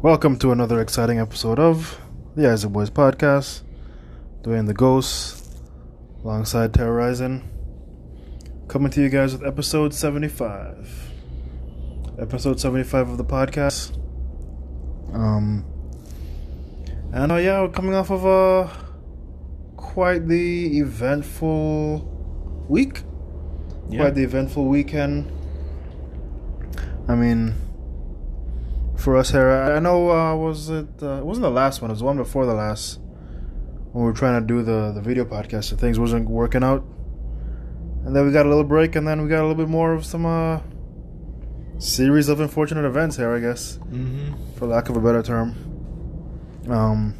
Welcome to another exciting episode of the Isaac Boys podcast. Dwayne the Ghost, alongside Terrorizing, coming to you guys with episode 75. Episode 75 of the podcast. Um, and uh, yeah, we're coming off of a quite the eventful week. Yeah. Quite the eventful weekend. I mean, for us here, I know uh, was it uh, it wasn't the last one. It was the one before the last when we were trying to do the the video podcast. And things wasn't working out, and then we got a little break, and then we got a little bit more of some uh, series of unfortunate events here, I guess Mm-hmm. for lack of a better term. Um,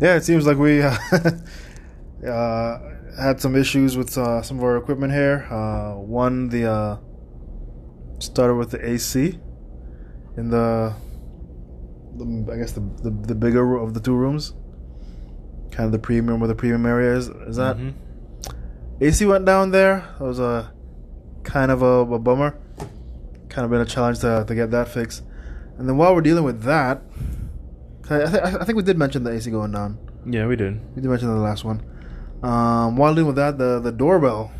yeah, it seems like we uh, uh, had some issues with uh, some of our equipment here. Uh, one, the uh, started with the AC in the, the I guess the, the the bigger of the two rooms, kind of the premium where the premium area is. Is that Mhm. AC went down there? That was a kind of a, a bummer kind of been a challenge to, to get that fixed. And then while we're dealing with that, I, th- I think we did mention the AC going down. Yeah, we did. We did mention the last one. Um, while dealing with that, the the doorbell,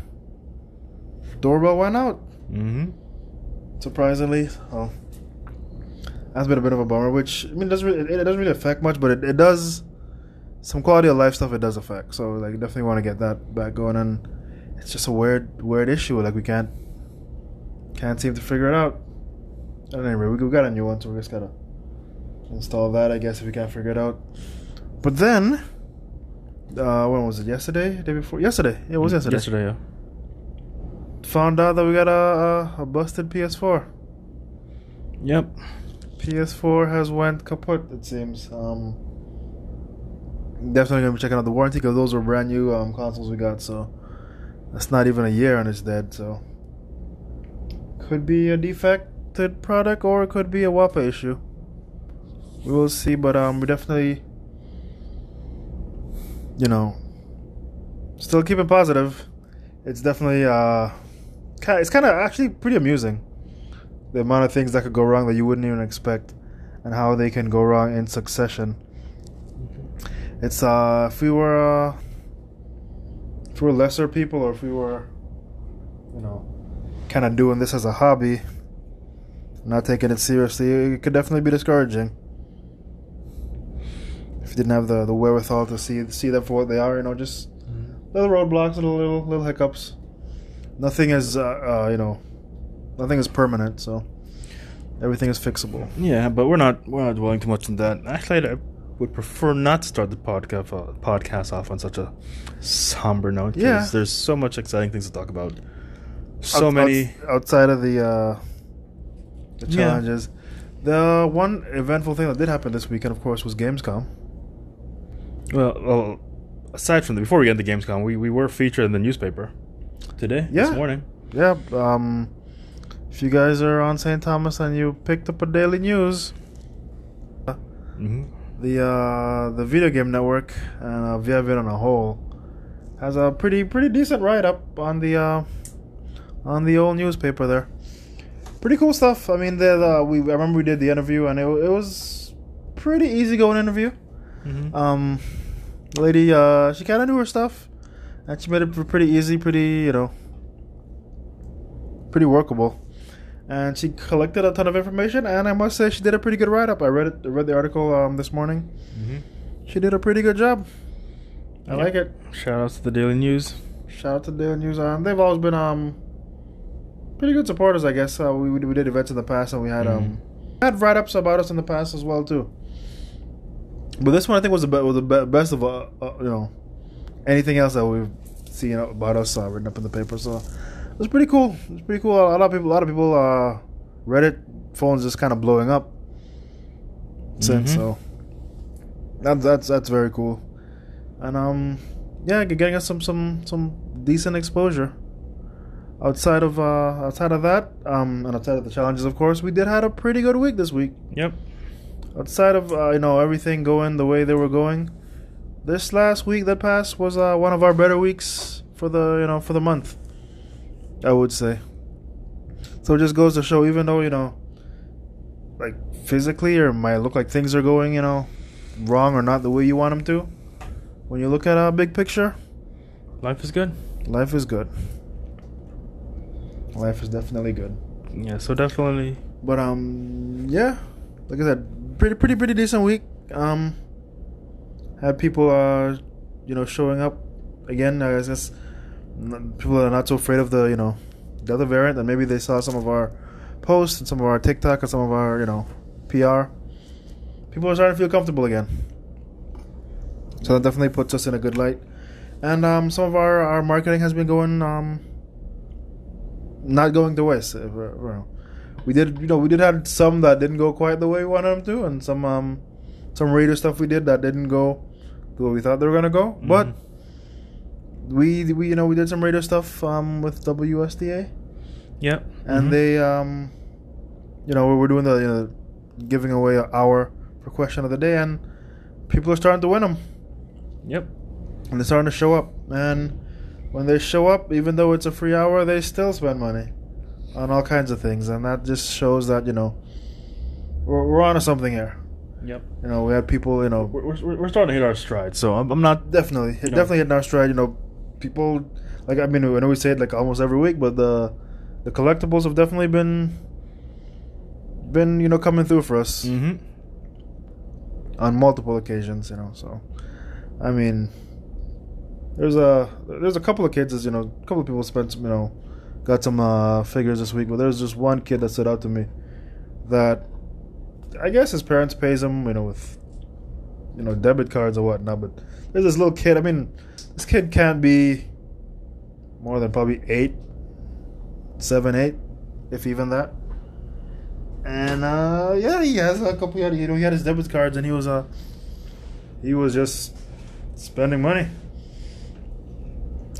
doorbell went out Mm-hmm. surprisingly. Oh, that's been a bit of a bummer. Which I mean, it doesn't really, it, it doesn't really affect much, but it, it does some quality of life stuff. It does affect. So like, definitely want to get that back going. And it's just a weird weird issue. Like we can't can't seem to figure it out. At any rate, we we got a new one, so we just gotta install that. I guess if we can't figure it out. But then, uh, when was it? Yesterday? Day before? Yesterday. It was yesterday. Yesterday, yeah. Found out that we got a a, a busted PS4. Yep. PS4 has went kaput. It seems. Um, definitely gonna be checking out the warranty because those were brand new um, consoles we got. So that's not even a year and it's dead. So could be a defected product or it could be a WAPA issue. We will see, but um, we definitely, you know, still keeping positive. It's definitely uh, it's kind of actually pretty amusing the amount of things that could go wrong that you wouldn't even expect and how they can go wrong in succession. It's uh if we were uh if we were lesser people or if we were you know kind of doing this as a hobby not taking it seriously it could definitely be discouraging if you didn't have the the wherewithal to see see them for what they are you know just little roadblocks little little little hiccups nothing is uh, uh you know nothing is permanent, so everything is fixable. Yeah, but we're not we're not dwelling too much on that. Actually, I would prefer not to start the podcast uh, podcast off on such a somber note. Yeah. there's so much exciting things to talk about. So Out- many. outs- outside of the uh, the Yeah. challenges. The one eventful thing that did happen this weekend, of course, was Gamescom. Well, well, aside from the before we get into Gamescom, we, we were featured in the newspaper today. Yeah. This morning. Yeah. Um, if you guys are on St. Thomas and you picked up a daily news, hmm the uh, the video game network and uh, Viavid on a whole has a pretty pretty decent write up on the uh, on the old newspaper there. Pretty cool stuff. I mean, the, we I remember we did the interview and it, it was pretty easy going interview. hmm Um, the lady, uh, she kind of knew her stuff, and she made it pretty easy, pretty you know, pretty workable. And she collected a ton of information, and I must say she did a pretty good write up. I read it, read the article um, this morning. hmm She did a pretty good job. I Yeah. like it. Shout outs to the Daily News. Shout out to Daily News. Um, they've always been um pretty good supporters, I guess. Uh, we we did events in the past, and we had um had write ups about us in the past as well too. But this one I think was the be- was the be- best of uh, uh, you know anything else that we've seen about us uh, written up in the paper. So it was pretty cool. It was pretty cool. A lot of people, a lot of people, uh, Reddit phones just kind of blowing up since. Mhm. So that's that's that's very cool. And um, yeah, getting us some some some decent exposure. Outside of uh, outside of that, um, and outside of the challenges, of course, we did had a pretty good week this week Yep. Outside of uh, you know everything going the way they were going this last week that passed was uh, one of our better weeks for the you know for the month. I would say. So it just goes to show, even though you know, like physically or might look like things are going you know wrong or not the way you want them to, when you look at a big picture, Life is good. life is good. Life is definitely good. Yeah, so definitely. But um, yeah, like I said, pretty pretty pretty decent week. Um, had people uh, you know, showing up again. I guess people that are not so afraid of the you know, the other variant, and maybe they saw some of our posts and some of our TikTok and some of our you know, PR. People are starting to feel comfortable again. So that definitely puts us in a good light. And um, some of our, our marketing has been going um, not going to waste. We did you know we did have some that didn't go quite the way we wanted them to, and some um some radio stuff we did that didn't go the way we thought they were gonna go. But Mhm. we we you know we did some radio stuff um with WSTA, Yeah. and Mhm. they um you know we're doing the you know giving away an hour for question of the day, and people are starting to win them, Yep. and they're starting to show up, and when they show up, even though it's a free hour, they still spend money on all kinds of things, and that just shows that you know we're, we're onto something here. Yep. You know, we had people, you know, We're, we're, we're starting to hit our stride, so I'm, I'm not. definitely, definitely hitting our stride. You know, people like I mean, I know we say it like almost every week, but the the collectibles have definitely been been you know coming through for us Mm-hmm. on multiple occasions. You know, so I mean, there's a there's a couple of kids, as you know, a couple of people spent you know got some uh, figures this week, but there's just one kid that stood out to me that I guess his parents pays him, you know, with you know debit cards or whatnot. But there's this little kid. I mean, this kid can't be more than probably eight, seven, eight, if even that. And uh, yeah, he has a couple. You know, he had his debit cards, and he was uh, he was just spending money.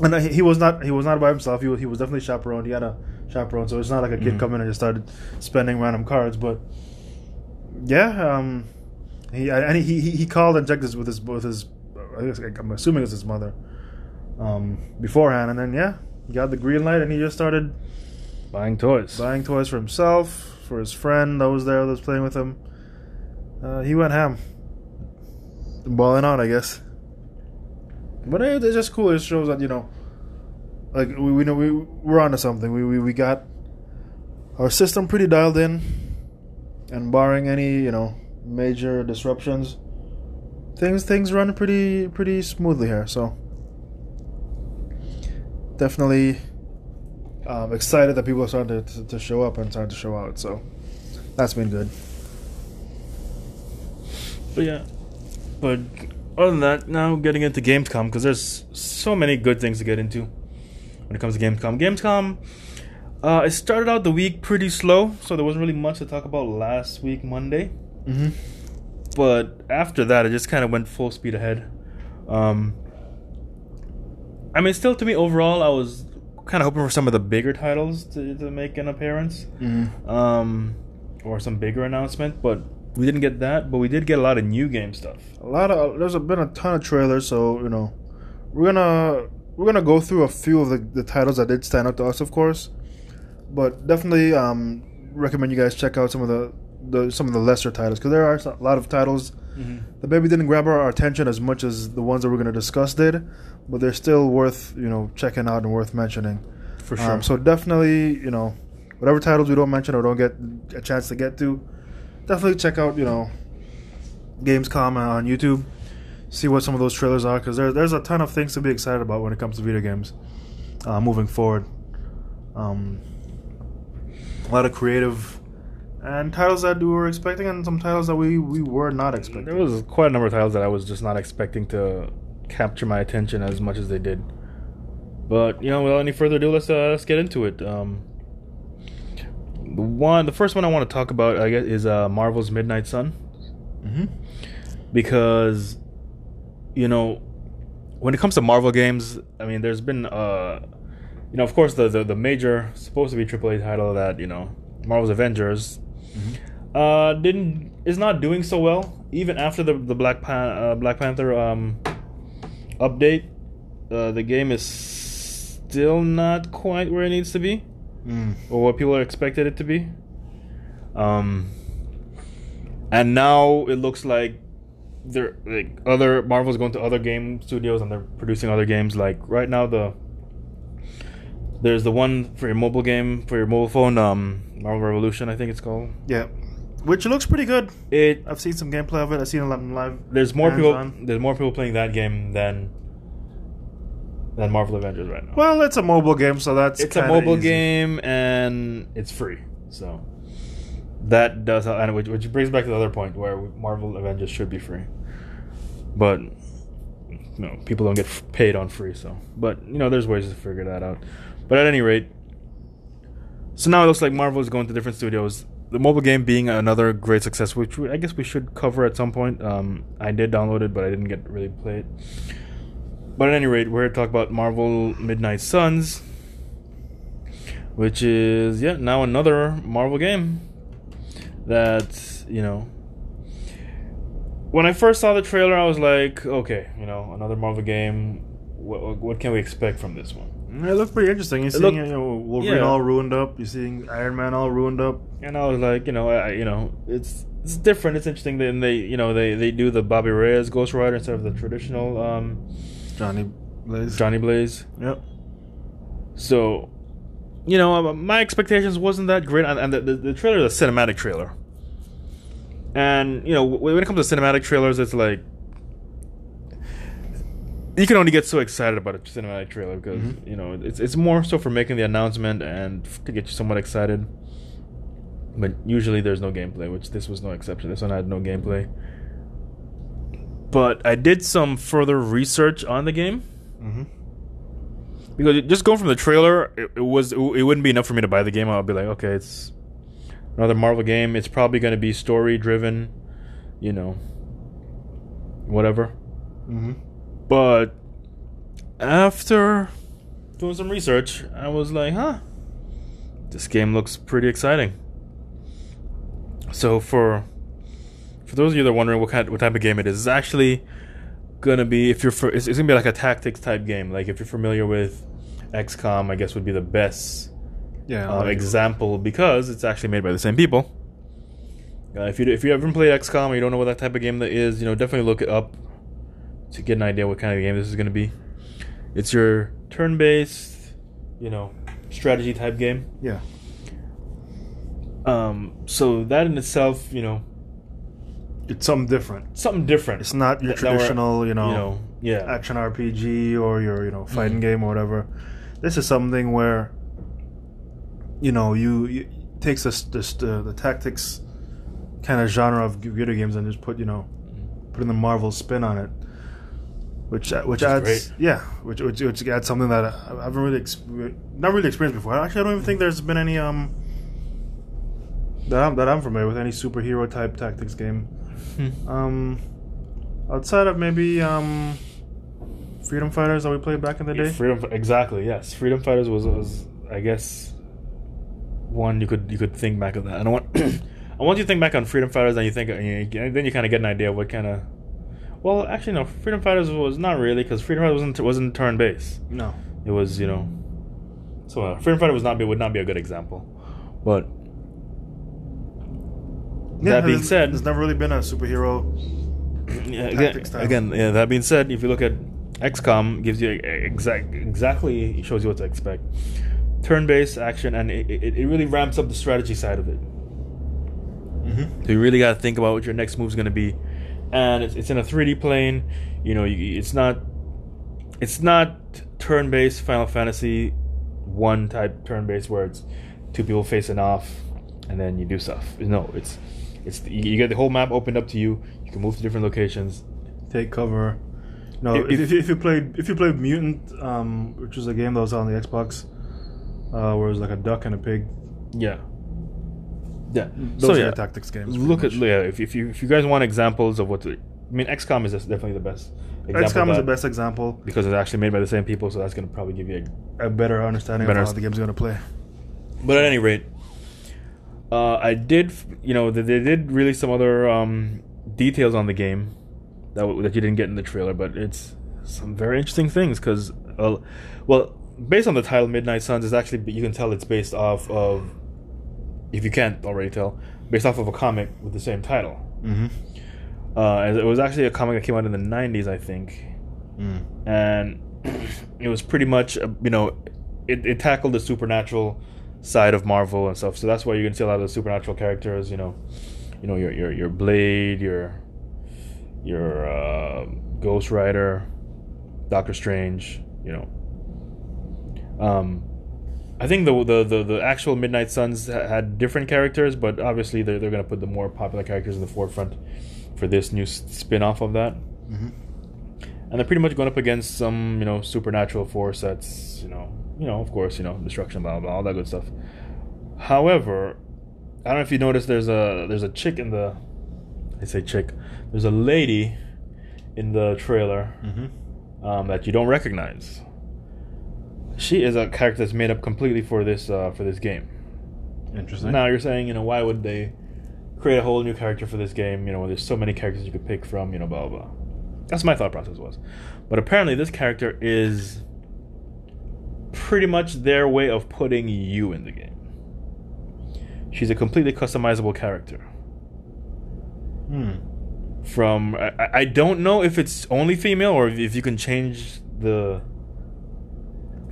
And he he was not he was not by himself. He was, he was definitely chaperoned. He had a chaperone, so it's not like a kid Mhm. coming and just started spending random cards. But yeah, um, he and he, he he called and checked this with his with his. I guess I'm assuming it's his mother. Um, beforehand, and then yeah, he got the green light, and he just started Buying toys. buying toys for himself, for his friend that was there that was playing with him. Uh, he went ham, balling out, I guess. But it, it's just cool. It shows that you know, like we, we know we we're onto something. We, we we got our system pretty dialed in, and barring any you know major disruptions, things things run pretty pretty smoothly here. So definitely um, excited that people are starting to, to, to show up and starting to show out. So that's been good. But yeah, but other than that, now getting into Gamescom because there's so many good things to get into when it comes to Gamescom. Gamescom, uh, it started out the week pretty slow, so there wasn't really much to talk about last week Monday. Mm-hmm. But after that, it just kind of went full speed ahead. Um, I mean, still to me overall, I was kind of hoping for some of the bigger titles to, to make an appearance, Mm-hmm. um, or some bigger announcement, but. We didn't get that, but we did get a lot of new game stuff. A lot of there's been a ton of trailers, so you know we're gonna we're gonna go through a few of the, the titles that did stand out to us, of course, but definitely um, recommend you guys check out some of the, the some of the lesser titles because there are a lot of titles that maybe didn't grab our attention as much as the ones that we're gonna discuss did, but they're still worth you know checking out and worth mentioning. For sure. Um, so definitely, you know, whatever titles we don't mention or don't get a chance to get to, definitely check out, you know, Gamescom on YouTube. See what some of those trailers are because there, there's a ton of things to be excited about when it comes to video games uh, moving forward. Um, a lot of creative and titles that we were expecting, and some titles that we, we were not expecting. There was quite a number of titles that I was just not expecting to capture my attention as much as they did. But you know, without any further ado, let's uh, let's get into it. Um, the one, the first one I want to talk about, I guess, is uh, Marvel's Midnight Sun, Mm-hmm. because you know, when it comes to Marvel games, I mean, there's been uh, you know, of course, the the, the major supposed to be AAA title that you know, Marvel's Avengers, uh, didn't is not doing so well. Even after the the Black Pan- uh, Black Panther um update, uh, the game is still not quite where it needs to be, Mm. or what people expected it to be. Um, and now it looks like they're like other Marvel's going to other game studios and they're producing other games. Like right now, the there's the one for your mobile game for your mobile phone, um, Marvel Revolution, I think it's called. Yeah, which looks pretty good. It I've seen some gameplay of it. I've seen a lot in live. there's more people hands-on. there's more people playing that game than than Marvel Avengers right now. Well, it's a mobile game, so that's it's a mobile easy. game and it's free, so that does and which, which brings back to the other point where Marvel Avengers should be free, but you know people don't get f- paid on free. So, but you know there's ways to figure that out. But at any rate, so now it looks like Marvel is going to different studios. The mobile game being another great success, which we, I guess we should cover at some point. Um, I did download it, but I didn't get really play it. But at any rate, we're here to talk about Marvel Midnight Suns, which is yeah now another Marvel game that you know. When I first saw the trailer, I was like, okay, you know, another Marvel game. What, what can we expect from this one? It looked pretty interesting. You're It seeing looked- you know, Wolverine yeah. all ruined up. You're seeing Iron Man all ruined up. And I was like, you know, I, you know, it's it's different. It's interesting. Then they, you know, they they do the Bobby Reyes Ghost Rider instead of the traditional um, Johnny Blaze. Johnny Blaze. Yep. So, you know, um, my expectations wasn't that great, and, the, the the trailer is a cinematic trailer. And you know, when it comes to cinematic trailers, it's like you can only get so excited about a cinematic trailer because Mhm. you know it's it's more so for making the announcement and to get you somewhat excited. But usually there's no gameplay, which this was no exception. This one had no gameplay. But I did some further research on the game Mm-hmm. because just going from the trailer, it, it was it, it wouldn't be enough for me to buy the game. I'll be like, okay, it's another Marvel game. It's probably going to be story driven, you know, whatever. Mm-hmm. But after doing some research, I was like, huh, this game looks pretty exciting. So for for those of you that are wondering what kind what type of game it is, it's actually gonna be if you're for, it's, it's gonna be like a tactics type game. Like if you're familiar with XCOM, I guess would be the best Yeah. uh, example because it's actually made by the same people. Uh, if you if you haven't played XCOM or you don't know what that type of game that is, you know definitely look it up to get an idea what kind of game this is going to be. It's your turn-based, you know, strategy type game. Yeah. Um, so that in itself, you know, It's something different. something different. It's not your That- that traditional, you know, you know, yeah, action RPG or your, you know, fighting Mhm. game or whatever. This is something where, you know, you, you takes this this uh, the tactics kind of genre of video games and just put you know putting the Marvel spin on it, which uh, which is adds great. yeah, which, which which adds something that I I haven't really ex- not really experienced before. Actually, I don't even think there's been any um that I'm that I'm familiar with any superhero type tactics game. Hmm. Um, outside of maybe um Freedom Fighters that we played back in the day. Freedom, exactly. Yes, Freedom Fighters was, was I guess, one you could you could think back of that. And I want I want you to think back on Freedom Fighters, and you think and you, and then you kind of get an idea of what kind of. Well, actually, no. Freedom Fighters was not really because Freedom Fighters wasn't wasn't turn based. No. It was you know. So uh, Freedom Fighter was not be would not be a good example, but that being said, there's never really been a superhero. yeah, again, style. again, yeah, that being said, if you look at XCOM, gives you exact exactly shows you what to expect. Turn-based action, and it, it, it really ramps up the strategy side of it. Mm-hmm. So you really got to think about what your next move is going to be, and it's, it's in a 3D plane. You know, you, it's not it's not turn-based Final Fantasy one type turn-based where it's two people facing off, and then you do stuff. No, it's it's you, you get the whole map opened up to you. You can move to different locations. Take cover. No, If- if, if- you- if you played if you played Mutant, um, which was a game that was on the Xbox, uh, where it was like a duck and a pig. Yeah. Yeah. Those so are yeah, tactics games. look at much. yeah. If, if you if you guys want examples of what, to, I mean, XCOM is definitely the best. example XCOM is the best example. because it's actually made by the same people, so that's going to probably give you a A better understanding Better of how the game's going to play. But at any rate, uh, I did, you know, they, did release some other um, details on the game that w- that you didn't get in the trailer. But it's some very interesting things because, uh, well, based on the title Midnight Suns, is actually you can tell it's based off of, if you can't already tell, based off of a comic with the same title. Mm-hmm. Uh, it was actually a comic that came out in the '90s, I think, Mm. and it was pretty much uh, you know, it, it tackled the supernatural side of Marvel and stuff. So that's why you're gonna see a lot of the supernatural characters. You know, you know your your your Blade, your your uh, Ghost Rider, Doctor Strange. You know, um, I think the, the the the actual Midnight Suns had different characters, but obviously they're they're gonna put the more popular characters in the forefront for this new s- spin-off of that. Mm-hmm. And they're pretty much going up against some, you know, supernatural force that's, you know, you know, of course, you know, destruction, blah blah, all that good stuff. However, I don't know if you noticed, there's a there's a chick in the, I say chick, there's a lady in the trailer Mm-hmm. um, that you don't recognize. She is a character that's made up completely for this uh, for this game. Interesting. Now you're saying, you know, why would they create a whole new character for this game? You know, when there's so many characters you could pick from. You know, blah blah. blah. That's my thought process was, but apparently this character is pretty much their way of putting you in the game. She's a completely customizable character. Hmm. From I, I- don't know if it's only female or if you can change the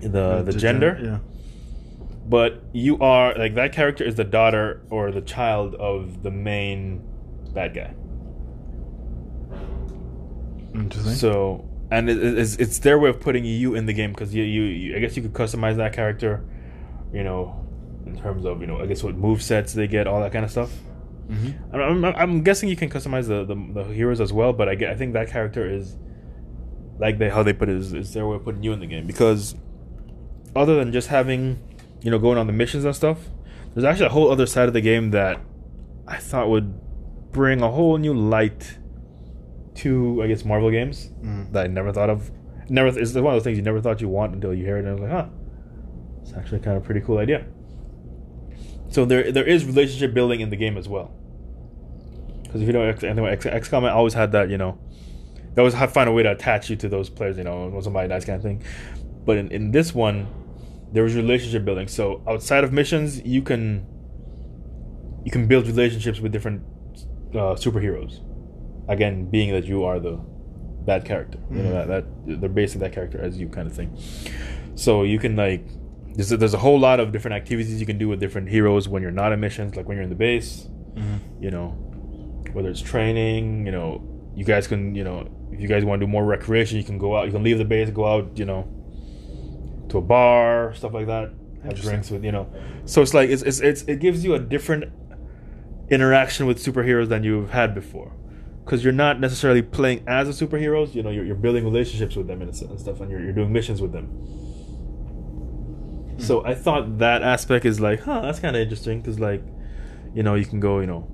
the the gen- gender Yeah. but you are like that character is the daughter or the child of the main bad guy. Interesting. So, and it, it's it's their way of putting you in the game because you, you you I guess you could customize that character, you know, in terms of you know I guess what move sets they get, all that kind of stuff. mm-hmm. I'm, I'm, I'm guessing you can customize the, the, the heroes as well, but I, get, I think that character is like they how they put it is, is their way of putting you in the game because other than just having you know going on the missions and stuff, there's actually a whole other side of the game that I thought would bring a whole new light to I guess Marvel games Mm. that I never thought of. Never it's one of those things you never thought you want until you hear it and I was like, huh, it's actually kind of a pretty cool idea. So there there is relationship building in the game as well. Because if you know X, anyway, X, XCOM always had that, you know, they always have find a way to attach you to those players, you know, when somebody dies, kind of thing. But in, in this one, there was relationship building. So outside of missions, you can you can build relationships with different uh, superheroes. Again, being that you are the bad character, you know Mhm. that, that they're basing that character as you, kind of thing. So you can like there's a, there's a whole lot of different activities you can do with different heroes when you're not in missions, like when you're in the base Mm-hmm. you know, whether it's training, you know, you guys can, you know, if you guys want to do more recreation, you can go out, you can leave the base, go out, you know, to a bar, stuff like that, have drinks with, you know. So it's like it's, it's it's it gives you a different interaction with superheroes than you've had before, because you're not necessarily playing as a superheroes. You know, you're, you're building relationships with them and, and stuff, and you're, you're doing missions with them. So I thought that aspect is like, huh, that's kind of interesting because like, you know, you can go, you know,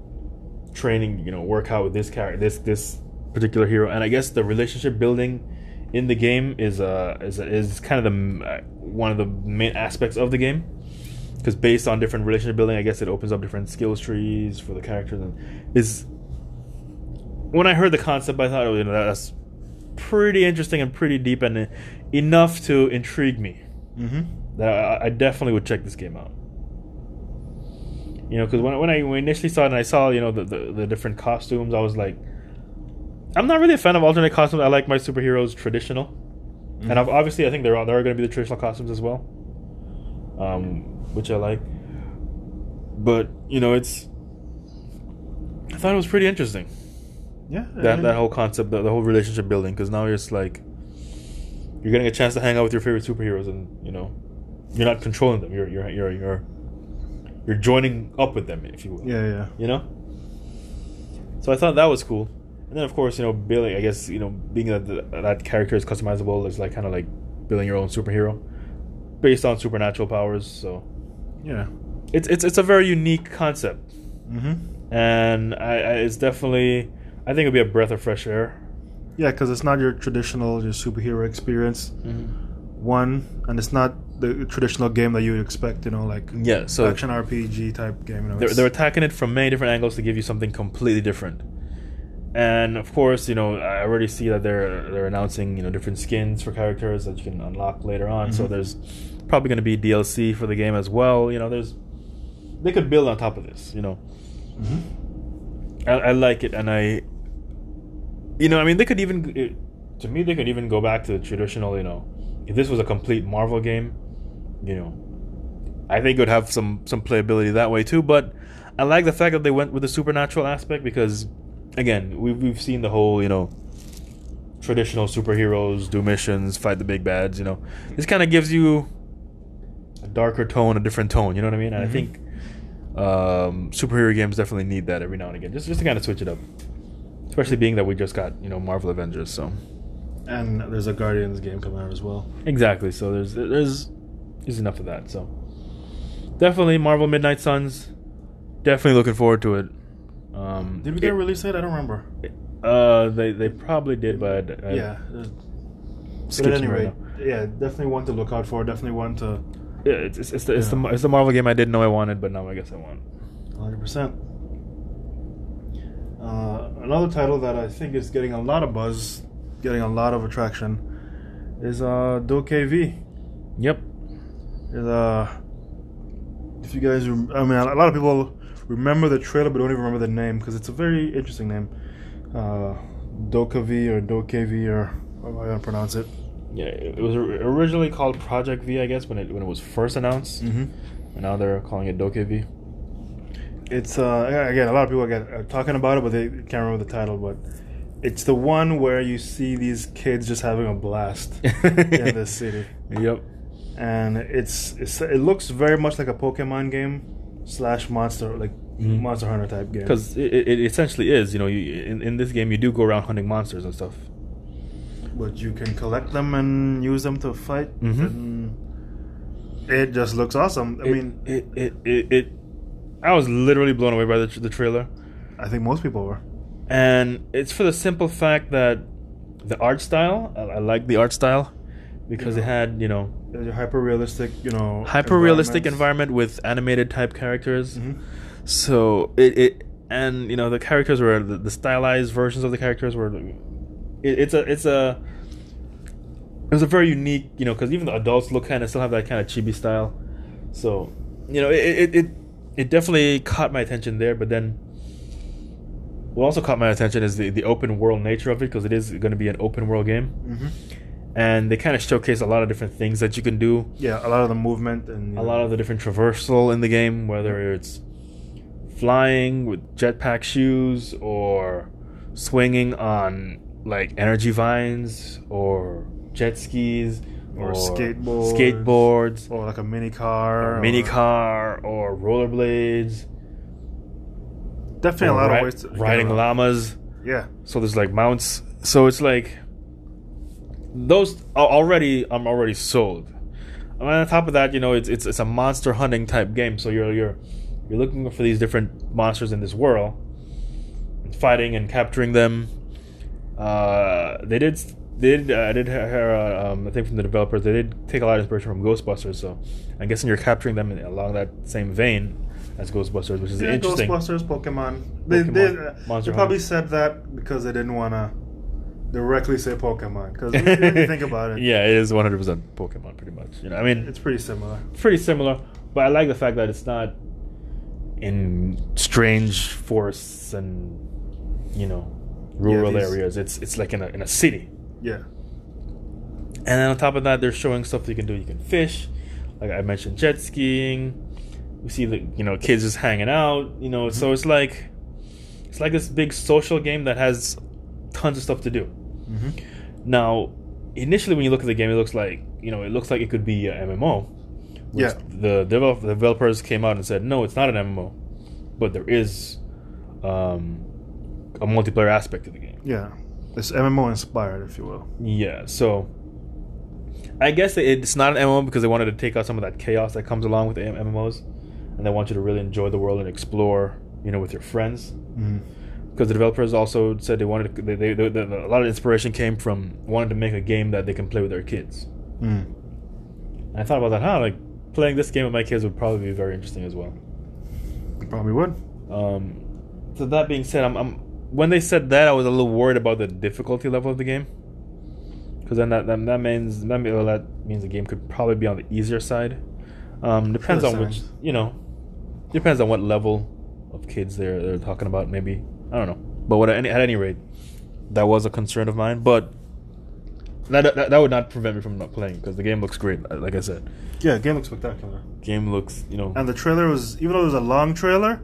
training, you know, work out with this character, this this particular hero, and I guess the relationship building in the game is uh is is kind of the uh, one of the main aspects of the game because based on different relationship building, I guess it opens up different skills trees for the characters and is. When I heard the concept, I thought, oh, you know, that's pretty interesting and pretty deep and enough to intrigue me Mm-hmm. that I, I definitely would check this game out. You know, because when, when I when initially saw it and I saw you know the, the the different costumes, I was like, I'm not really a fan of alternate costumes. I like my superheroes traditional, and I've, obviously I think there are there are going to be the traditional costumes as well, um, which I like. But you know, it's I thought it was pretty interesting Yeah. that that whole concept, the, the whole relationship building, because now it's like you're getting a chance to hang out with your favorite superheroes, and you know you're not controlling them. You're you're you're you're you're joining up with them, if you will. Yeah, yeah. You know. So I thought that was cool, and then of course you know building. I guess you know being that that character is customizable is like kind of like building your own superhero based on supernatural powers. So Yeah. it's it's it's a very unique concept Mm-hmm. and I, I it's definitely I think it'll be a breath of fresh air. Yeah, because it's not your traditional your superhero experience. One, and it's not the traditional game that you would expect. You know, like Yeah, so action RPG type game. You know, they're, they're attacking it from many different angles to give you something completely different. and of course, you know, I already see that they're they're announcing you know different skins for characters that you can unlock later on. So Mhm. there's probably going to be DLC for the game as well. You know, there's they could build on top of this. You know, Mm-hmm. I, I like it, and I, you know, I mean, they could even, it, to me, they could even go back to the traditional. You know, if this was a complete Marvel game, you know, I think it would have some some playability that way too. But I like the fact that they went with the supernatural aspect because, again, we've we've seen the whole you know traditional superheroes do missions, fight the big bads. You know, this kind of gives you a darker tone, a different tone. You know what I mean? And I Mhm. think um, superhero games definitely need that every now and again, just just to kind of switch it up. Especially being that we just got you know Marvel Avengers, so And there's a Guardians game coming out as well. exactly. So there's there's there's enough of that. So definitely Marvel Midnight Suns. Definitely looking forward to it. Um, Did we get it- a release date? I don't remember. Uh, they they probably did, but I, yeah. there's- But at any me right rate, yeah, definitely one to look out for. Definitely one to Yeah, it's it's, it's, the, it's, the it's the Marvel game I didn't know I wanted, but now I guess I want. 100%. Uh, another title that I think is getting a lot of buzz, getting a lot of attraction, is uh, DokeV. Yep. Is, uh, if you guys, rem- I mean, a lot of people remember the trailer but don't even remember the name because it's a very interesting name. Uh, Dokev or Dokev or how am I gonna pronounce it? Yeah, it was originally called Project V, I guess, when it when it was first announced, Mm-hmm. and now they're calling it Doke V. It's uh again a lot of people are talking about it, but they can't remember the title. But it's the one where you see these kids just having a blast in this city, Yep. and it's, it's it looks very much like a Pokemon game slash monster like Mhm. Monster Hunter type game. Because it, it, essentially is, you know, you, in in this game you do go around hunting monsters and stuff. but you can collect them and use them to fight. Mhm. It just looks awesome. I It- mean, it, it it it I was literally blown away by the the trailer, I think most people were. and it's for the simple fact that the art style. I, I like the art style because Yeah. it had you know hyper realistic, you know, hyper realistic environment with animated type characters. Mhm. So it, it and you know the characters were the, the stylized versions of the characters were. It, it's a it's a it was a very unique you know because even the adults look kind of still have that kind of chibi style. So you know it it it, it definitely caught my attention there, but then. What also caught my attention is the, the open world nature of it because it is going to be an open world game, Mhm. and they kind of showcase a lot of different things that you can do Yeah, a lot of the movement and a know, lot of the different traversal in the game, whether it's flying with jetpack shoes or swinging on like energy vines or jet skis Or skateboards. skateboards, or like a mini car, or mini or- car, or rollerblades, Definitely a lot ri- of ways to riding around. llamas. Yeah, So there's like mounts. So it's like those al- already. I'm already sold. And on top of that, you know, it's it's it's a monster hunting type game. So you're you're you're looking for these different monsters in this world, fighting and capturing them. Uh, they did they did uh, I did hear uh, um, I think from the developers they did take a lot of inspiration from Ghostbusters. So I'm guessing you're capturing them in, along that same vein as Ghostbusters, which is yeah interesting. Ghostbusters, Pokemon. They, Pokemon, they, uh, they probably said that because they didn't want to directly say Pokemon. Because you think about it, yeah, it is 100 percent Pokemon, pretty much. You know, I mean, it's pretty similar. pretty similar, but I like the fact that it's not in strange forests and you know rural these- areas. It's it's like in a in a city. Yeah, And then on top of that, they're showing stuff that you can do. You can fish, like I mentioned, jet skiing. We see the you know kids just hanging out. You know, so it's like it's like this big social game that has tons of stuff to do. hmm Now, initially, when you look at the game, it looks like you know it looks like it could be a MMO. which Yeah. The develop- developers came out and said, no, it's not an MMO, but there is um, a multiplayer aspect to the game. yeah. It's MMO inspired, if you will. Yeah, so I guess it's not an MMO because they wanted to take out some of that chaos that comes along with the MMOs, and they want you to really enjoy the world and explore, you know, with your friends. Mm. Because the developers also said they wanted to, they, they, they, a lot of inspiration came from wanting to make a game that they can play with their kids. Mm. And I thought about that, huh? Like playing this game with my kids would probably be very interesting as well. Probably would. Um, so that being said, I'm, I'm when they said that, I was a little worried about the difficulty level of the game. Because then that, that that means that, mean- well, that means the game could probably be on the easier side. Um, depends on which you know, depends on what level of kids they're they're talking about. Maybe I don't know, but what at any, at any rate, that was a concern of mine. But that that, that would not prevent me from not playing because the game looks great. Like I said, Yeah, game looks spectacular. game looks you know And the trailer was, even though it was a long trailer,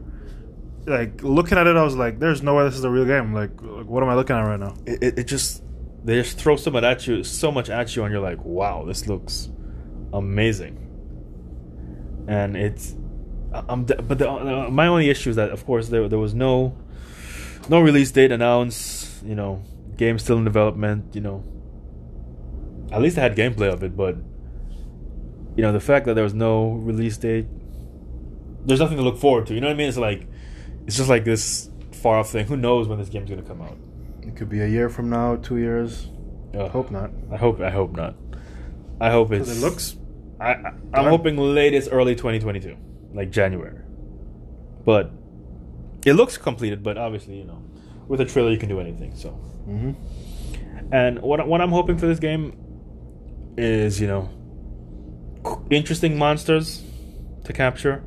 like looking at it, I was like, "There's no way this is a real game." Like, like what am I looking at right now? it, it, just they just throw so much at you so much at you and you're like wow this looks amazing and it's I'm but the, uh, my only issue is that of course there there was no no release date announced you know game still in development you know at least I had gameplay of it but you know the fact that there was no release date there's nothing to look forward to you know what I mean it's like it's just like this far off thing who knows when this game's gonna come out It could be a year from now, two years. I hope not. I hope. I hope not. I hope it's. It looks. I, I, I'm done. hoping latest early 2022, like January. But it looks completed. But obviously, you know, with a trailer you can do anything. So, hmm and what what I'm hoping for this game is you know interesting monsters to capture.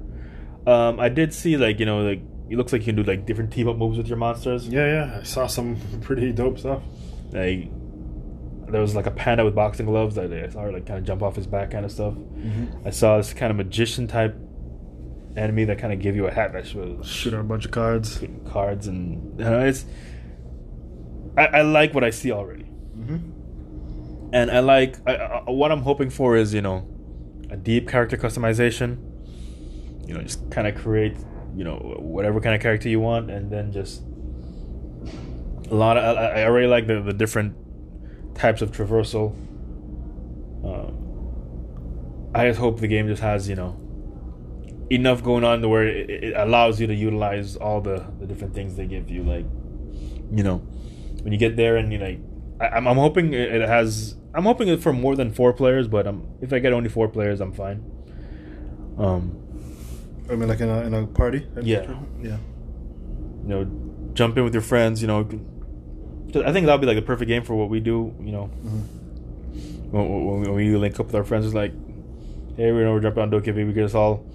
Um, I did see like you know like it looks like you can do like different team up moves with your monsters. Yeah, yeah. I saw some pretty dope stuff. Like there was like a panda with boxing gloves that I saw her like kind of jump off his back kind of stuff. Mm-hmm. I saw this kind of magician type enemy that kind of give you a hat that was Shoot out a bunch of cards. cards and you know, it's. I, I like what I see already, Mm-hmm. and I like I, I, what I'm hoping for is you know a deep character customization. You know, just kind of create you know whatever kind of character you want, and then just a lot of I, I really like the the different types of traversal. Um, I just hope the game just has you know enough going on to where it, it allows you to utilize all the, the different things they give you. Like, you know, when you get there and you like, I, I'm I'm hoping it it has. I'm hoping it for more than four players, but um, if I get only four players, I'm fine. Um, I mean, like in a, in a party? Yeah. Yeah. you know, jump in with your friends. You know, I think that'll be like the perfect game for what we do. You know, Mm-hmm. when, when, we- when we link up with our friends, it's like, hey, we know we're jumping on Dokkaebi. We can just all.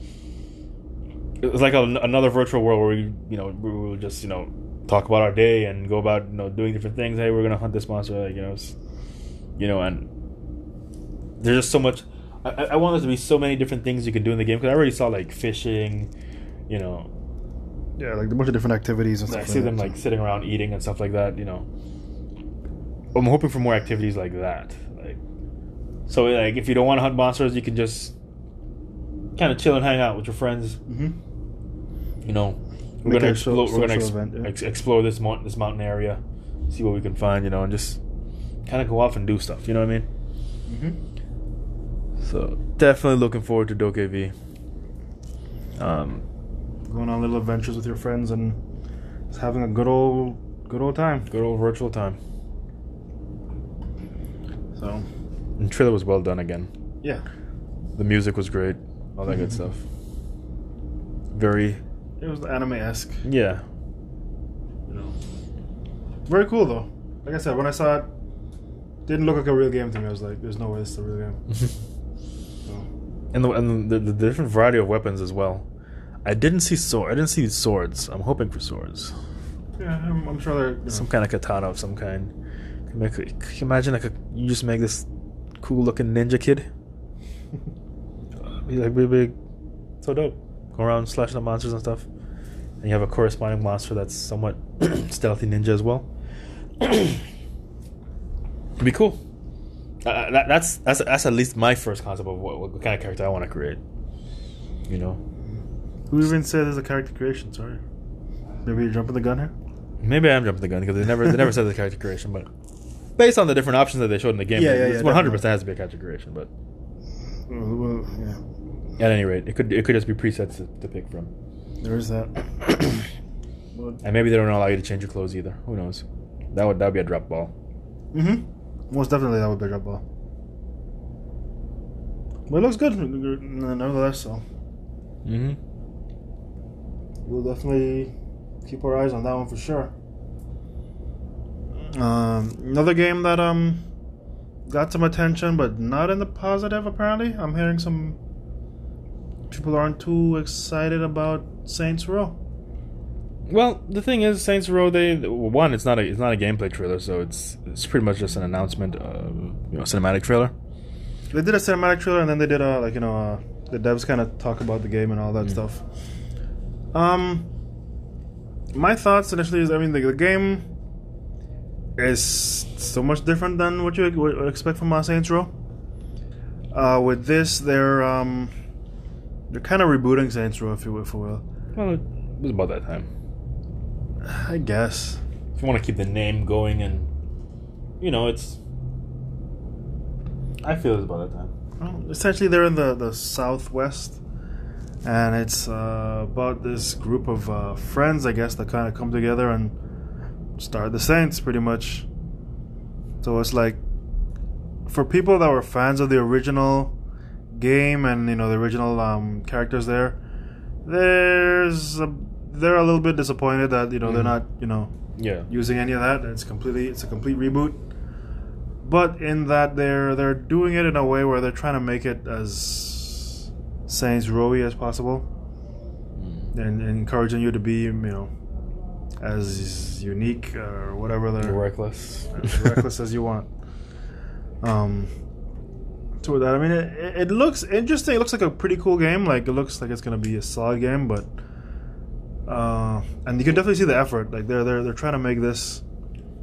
It's like a, another virtual world where we, you know, we will just, you know, talk about our day and go about, you know, doing different things. Hey, we're gonna hunt this monster, like, you know, you know, and there's just so much. I, I want there to be so many different things you can do in the game because I already saw like fishing, you know, Yeah, like a bunch of different activities and stuff. I see them that. like sitting around eating and stuff like that. You know, I'm hoping for more activities like that. Like, so like if you don't want to hunt monsters, you can just kind of chill and hang out with your friends. Mhm. You know, we're Make gonna explore. We're gonna ex- event, yeah. ex- explore this mount this mountain area, see what we can find. You know, and just kind of go off and do stuff. You know what I mean? Mhm. So definitely looking forward to Dokkaebi. Um, Going on little adventures with your friends and just having a good old, good old time. good old virtual time. So, And trailer was well done again. yeah. The music was great, all that good Mhm. stuff. Very, It was anime esque. yeah, You know. Very cool though. Like I said, when I saw it, didn't look like a real game to me. I was like, "There's no way this is a real game." And the and the, the different variety of weapons as well. I didn't see sword. I didn't see swords. I'm hoping for swords. yeah, I'm, I'm sure they're you know, Some kind of katana of some kind. Can, you make, can you imagine like a, you just make this cool looking ninja kid? Be like big, big, so dope. Go around slashing the monsters and stuff, and you have a corresponding monster that's somewhat stealthy ninja as well. It'd be cool. Uh, that, that's that's that's at least my first concept of what, what kind of character I want to create. You know, Who even said there's a character creation? Sorry. Maybe you're jumping the gun here. maybe I am jumping the gun because they never they never said the character creation, but based on the different options that they showed in the game, Yeah, yeah, yeah, one hundred percent has to be a character creation. But Well, well, yeah, at any rate, it could it could just be presets to, to pick from, there is that. And maybe they don't allow you to change your clothes either. Who knows? That would that would be a drop ball. mm-hmm. Most definitely, that would be a drop ball. But it looks good, nonetheless. So Mm-hmm. we'll definitely keep our eyes on that one for sure. Um, another game that um got some attention, but not in the positive. Apparently, I'm hearing some people aren't too excited about Saints Row. Well, the thing is, Saints Row. They one, it's not a it's not a gameplay trailer, so it's it's pretty much just an announcement, uh, you know, cinematic trailer. They did a cinematic trailer, and then they did a like you know uh, the devs kind of talk about the game and all that Mm. stuff. Um, my thoughts initially is I mean the, the game is so much different than what you would expect from uh, Saints Row. Uh, with this, they're um, they're kind of rebooting Saints Row, if you will, if you will. Well, it was about that time. I guess. If you want to keep the name going, and you know, it's. I feel it's about that time. Well, essentially, they're in the, the southwest, and it's uh, about this group of uh, friends, I guess, that kind of come together and start the Saints, pretty much. So it's like for people that were fans of the original game and you know the original um, characters there, there's a, they're a little bit disappointed that you know they're Mhm. not you know Yeah. using any of that. It's completely it's a complete reboot. But in that they're they're doing it in a way where they're trying to make it as Saints Rowy as possible, and, and encouraging you to be you know as unique or whatever they're Reckless. as reckless as you want. Um, with that, I mean, it, it it looks interesting. It looks like a pretty cool game. Like it looks like it's gonna be a solid game, but uh, and you can definitely see the effort. Like they're they're they're trying to make this.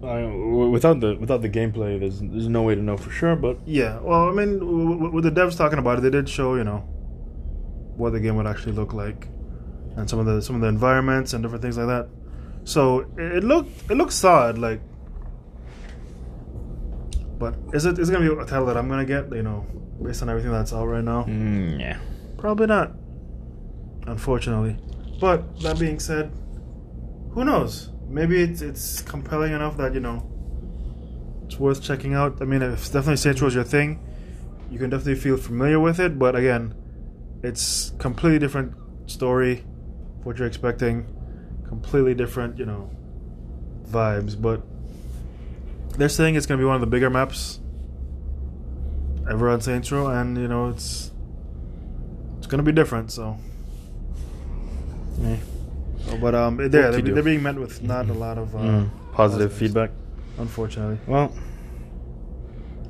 I, w- without the without the gameplay, there's there's no way to know for sure. But Yeah, well, I mean, w- w- with the devs talking about it, they did show you know what the game would actually look like, and some of the some of the environments and different things like that. So it, it looked it looks solid, like. But is it is it gonna be a title that I'm gonna get? You know, based on everything that's out right now, mm, yeah, probably not. Unfortunately, but that being said, who knows? Maybe it's it's compelling enough that you know it's worth checking out. I mean, if definitely Saints Row is your thing, you can definitely feel familiar with it. But again, it's completely different story. What you're expecting, completely different, you know, vibes. But they're saying it's gonna be one of the bigger maps ever on Saints Row, and you know it's it's gonna be different. So, yeah. Oh, but um, they're they're, they're being met with not a lot of uh, Mm, positive positives, feedback. unfortunately. Well,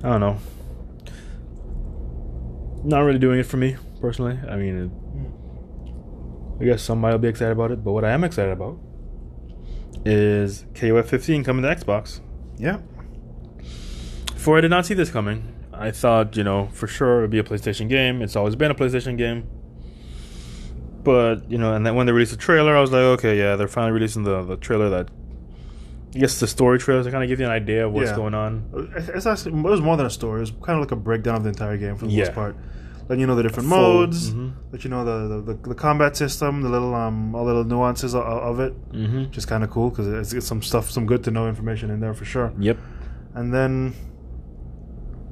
I don't know. Not really doing it for me personally. I mean, it, I guess somebody will be excited about it. But what I am excited about is KOF 15 coming to Xbox. Yeah. Before I did not see this coming. I thought, you know, for sure it would be a PlayStation game. It's always been a PlayStation game. But, you know, and then when they released the trailer, I was like, okay, yeah, they're finally releasing the, the trailer that. I guess the story trailers to kind of give you an idea of what's Yeah. going on. It's actually, it was more than a story. It was kind of like a breakdown of the entire game for the Yeah. most part. Letting you know the different Full- modes, mhm. let you know the, the, the, the combat system, the little um all little nuances of, of it, Mm-hmm. which is kind of cool because it's, it's some stuff, some good to know information in there for sure. Yep. And then,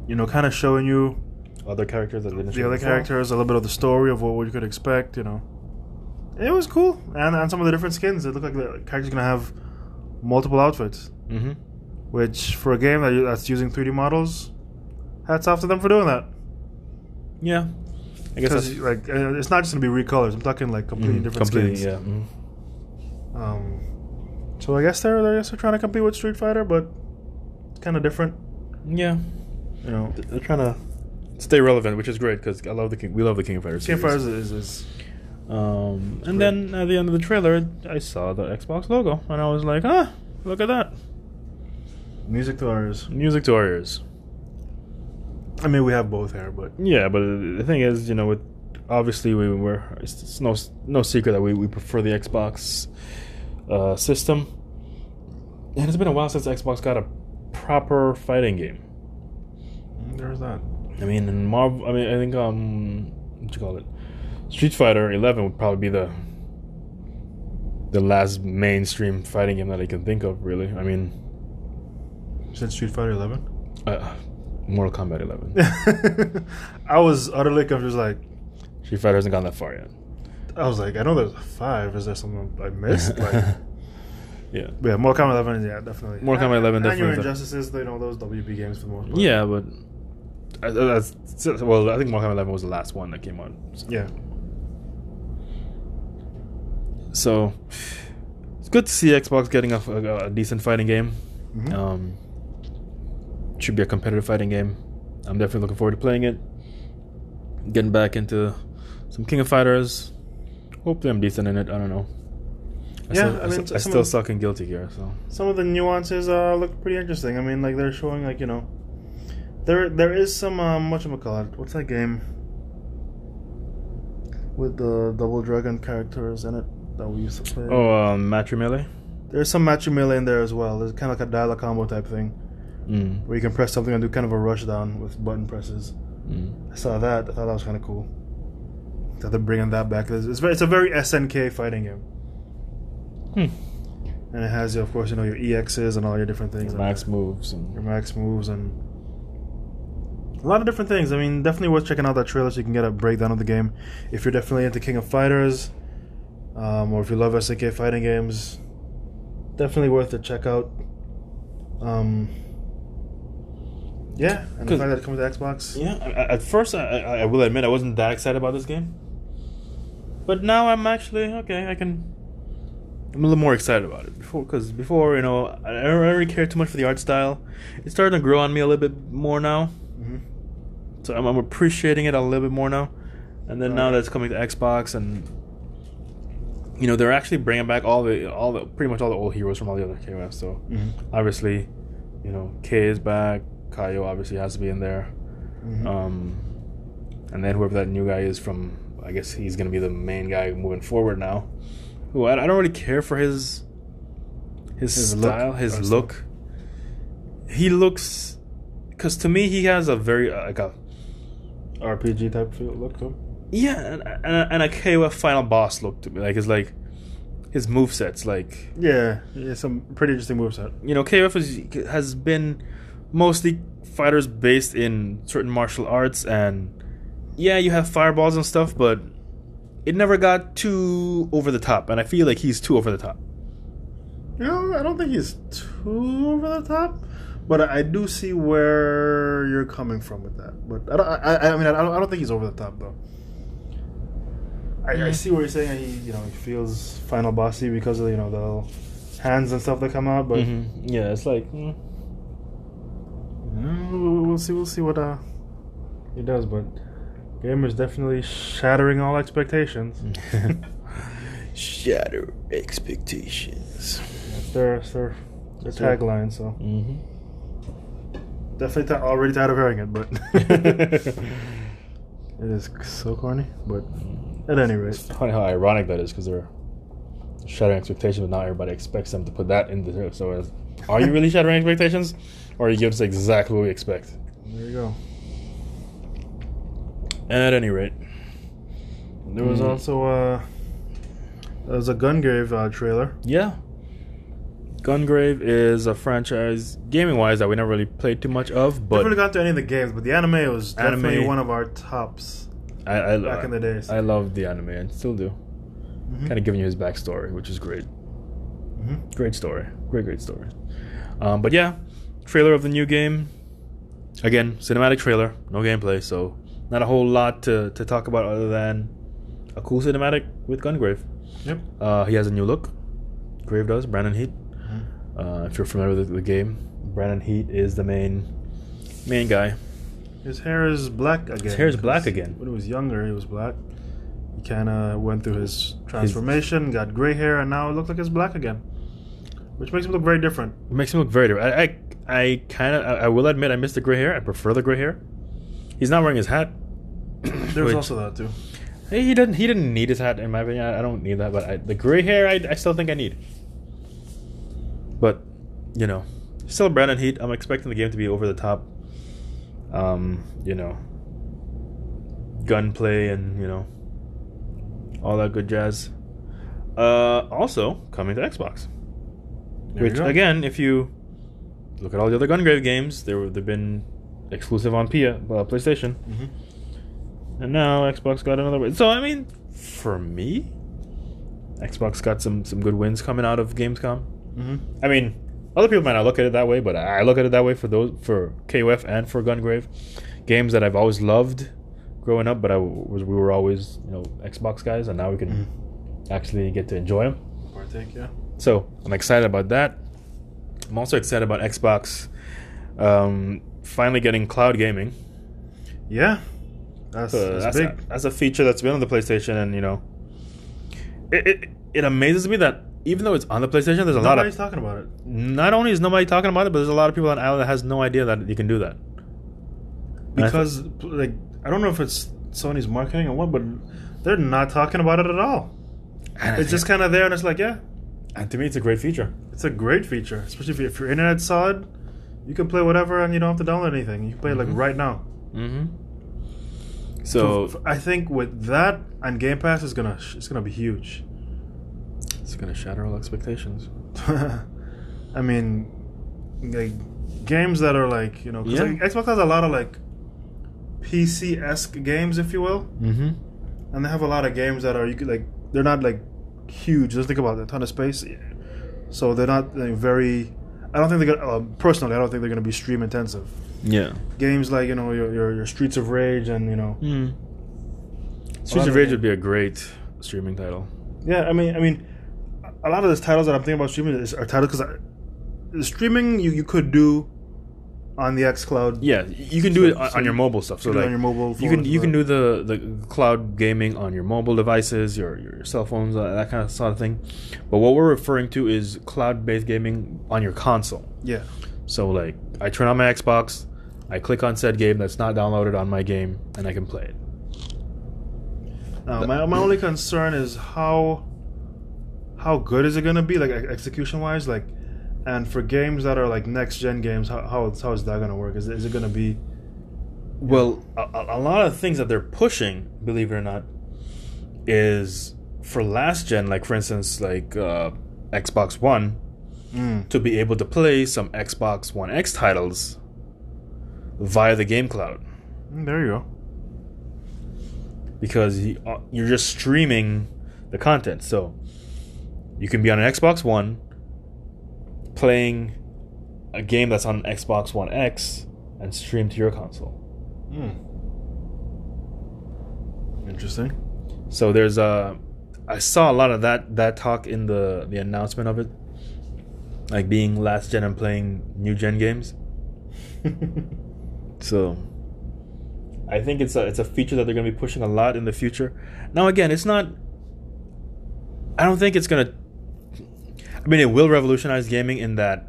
you know, kind of showing you Other characters that didn't the other before. characters, a little bit of the story of what, what you could expect. You know, it was cool, and and some of the different skins. It looked like the character's gonna have multiple outfits, Mm-hmm. which for a game that that's using 3D models, hats off to them for doing that. Yeah. I guess that's like uh, it's not just gonna be recolors. I'm talking like completely Mhm, different completely, skins. Yeah. mhm. Um, so I guess they're I guess they're trying to compete with Street Fighter, but it's kind of different. Yeah. You know, They're trying to stay relevant, which is great because I love the King. We love the King of Fighters. King of. Fighters is, is Um, and Great. then at the end of the trailer, I saw the Xbox logo, and I was like, ah, look at that. music to ours. Music to our ears. I mean, we have both here, but Yeah, but the thing is, you know, with obviously we were it's, it's no no secret that we, we prefer the Xbox uh, system, and it's been a while since Xbox got a proper fighting game. there's that. I mean, in Marvel, I mean, I think um, what you call it, Street Fighter Eleven would probably be the the last mainstream fighting game that I can think of. Really, I mean, Since Street Fighter 11. uh, Mortal Kombat Eleven. I was utterly confused. Like, Street Fighter hasn't gone that far yet. I was like, I know there's a five. Is there something I missed? Like, Yeah. But yeah, Mortal Kombat 11, yeah, definitely. Mortal Kombat 11 And your definitely. Injustices, you know, those WB games for the most part. Yeah, but uh, that's well. I think Mortal Kombat 11 was the last one that came out. So, Yeah. So it's good to see Xbox getting a, a, a decent fighting game. Mhm. Um, should be a competitive fighting game. I'm definitely looking forward to playing it. Getting back into some King of Fighters. Hopefully, I'm decent in it. I don't know. I Yeah, still, I I, mean, still- I still suck in Guilty Gear. So some of the nuances uh, look pretty interesting. I mean, like they're showing like you know, there there is some um, what call it? What's that game with the double dragon characters in it that we used to play? oh, um, Matrimony. there's some matrimony in there as well. There's kind of like a dial combo type thing Mm. where you can press something and do kind of a rush down with button presses. Mm. I saw that. I thought that was kind of cool. That they're bringing that back. It's, it's, very, it's a very SNK fighting game, Hmm. and it has, of course, you know your EXs and all your different things. Max moves and your max moves and a lot of different things. I mean, definitely worth checking out that trailer so you can get a breakdown of the game. If you're definitely into King of Fighters, um, or if you love SNK fighting games, definitely worth to check out. Um, yeah, and the fact that it comes with Xbox. Yeah, at first, I, I, I will admit I wasn't that excited about this game, but now I'm actually okay. I can. I'm a little more excited about it before, because before you know I don't really care too much for the art style. It's starting to grow on me a little bit more now, hmm so I'm, I'm appreciating it a little bit more now. And then now Right. that it's coming to Xbox, and you know they're actually bringing back all the all the pretty much all the old heroes from all the other KOFs. So hmm obviously, you know K is back. Kyo obviously has to be in there. hmm Um, and then whoever that new guy is from, I guess he's gonna be the main guy moving forward now. Who I, I don't really care for his his, His look style, or his stuff? look. He looks, because to me he has a very uh, like a RPG type feel look to him. Yeah, and, and, and a KOF final boss look to me. Like it's like his move sets like Yeah, yeah, some pretty interesting moveset. you know KOF is, has been mostly fighters based in certain martial arts and yeah you have fireballs and stuff but it never got too over the top and I feel like he's too over the top You know, I don't think he's too over the top, but I, I do see where you're coming from with that. But I, don't, I, I mean, I don't, I don't think he's over the top though. I, I Mm. see what you're saying. He, you know, he feels final bossy because of you know the hands and stuff that come out. But Mm-hmm. yeah it's like mm, mm, we'll, see. We'll see what uh he does. But game is definitely shattering all expectations. shatter expectations That's their, that's their, their That's tagline. So mm-hmm. definitely ti- already tired of hearing it, but. It is so corny, but at any rate, It's funny how ironic that is because they're shattering expectations, but now everybody expects them to put that in the show. so. As, are you really shattering expectations, or are you giving us exactly what we expect? there you go. At any rate, There was Mm. also uh, there was a Gungrave uh, trailer. yeah, Gungrave is a franchise gaming wise that we never really played too much of, Never but really got to any of the games, but the anime was Anime- definitely one of our tops I, I, back in the days. I love the anime and still do. Mhm. Kind of giving you his backstory, which is great. Mhm. Great story. Great, great story. Um, but yeah, trailer of the new game. Again, cinematic trailer, no gameplay, so not a whole lot to, to talk about other than a cool cinematic with Gungrave. Yep. Uh, he has a new look. Grave does, Brandon Heat. Mhm. Uh, if you're familiar with the game, Brandon Heat is the main main guy. His hair is black again. His hair is black again. When he was younger, he was black. He kind of went through his transformation, got gray hair, and now it looks like it's black again, which makes him look very different. It makes him look very different. I, I, I kind of, I, I will admit, I miss the gray hair. I prefer the gray hair. He's not wearing his hat. There's which- also that too. Hey, he didn't. He didn't need his hat, in my opinion. I, I don't need that, but I, the gray hair, I, I still think I need. But, you know, still Brandon Heat. I'm expecting the game to be over the top. Um, you know, gunplay and you know, all that good jazz. Uh, also coming to Xbox. There Which again, if you look at all the other Gungrave games, they were they've been exclusive on P- uh, PlayStation. Mhm. And now Xbox got another win. So I mean, for me, Xbox got some some good wins coming out of Gamescom. Mm-hmm. I mean, other people might not look at it that way, but I look at it that way for those for KOF and for Gungrave, games that I've always loved growing up. But I was we were always you know Xbox guys, and now we can actually get to enjoy them. Partake, yeah. So I'm excited about that. I'm also excited about Xbox um, finally getting cloud gaming. Yeah. That's, Uh, that's that's, big. A, that's a feature that's been on the PlayStation, and you know, it, it it amazes me that even though it's on the PlayStation, there's a lot Nobody's of talking about it. not only is nobody talking about it, but there's a lot of people on Island that has no idea that you can do that. I Because, like, I don't know if it's Sony's marketing or what, but they're not talking about it at all. It's just kind of there, and it's like, yeah, and to me, it's a great feature. it's a great feature, especially if, you, if your internet's solid. You can play whatever, and you don't have to download anything. You can play it Mhm. like right now. Mm-hmm. So, f- I think with that and Game Pass is gonna sh- it's gonna be huge. It's gonna shatter all expectations. I mean, like games that are like you know, 'cause, Yeah. like, Xbox has a lot of like PC esque games, if you will, Mm-hmm. and they have a lot of games that are you could like they're not like huge. Just think about it, a ton of space, so they're not like, very. I don't think they're gonna. Uh, personally, I don't think they're gonna be stream intensive. Yeah. Games like you know your your, your Streets of Rage and you know Mm. Streets of of Rage it- would be a great streaming title. Yeah, I mean, I mean, a lot of these titles that I'm thinking about streaming is, are titles because the streaming you, you could do on the xCloud. Yeah, you can do So- it on, so on your mobile stuff. So like on your mobile you can you can do the the cloud gaming on your mobile devices, your your cell phones, uh, that kind of sort of thing. But what we're referring to is cloud based gaming on your console. Yeah, So like I turn on my Xbox, I click on said game that's not downloaded on my game, and I can play it. Now, my my only concern is how how good is it gonna be, like execution wise, like, and for games that are like next gen games, how how is, how is that gonna work? Is is it gonna be? Well, a, a lot of things that they're pushing, believe it or not, is for last gen. Like for instance, like uh, Xbox One Mm, to be able to play some Xbox One X titles via the game cloud mm, there you go. because uh, you're just streaming the content. So you can be on an Xbox One playing a game that's on Xbox One X and stream to your console. Mm. Interesting. So there's a, I saw a lot of that that talk in the the announcement of it, like being last gen and playing new gen games. So I think it's a it's a feature that they're going to be pushing a lot in the future. Now again, it's not. I don't think it's going to. I mean, it will revolutionize gaming in that,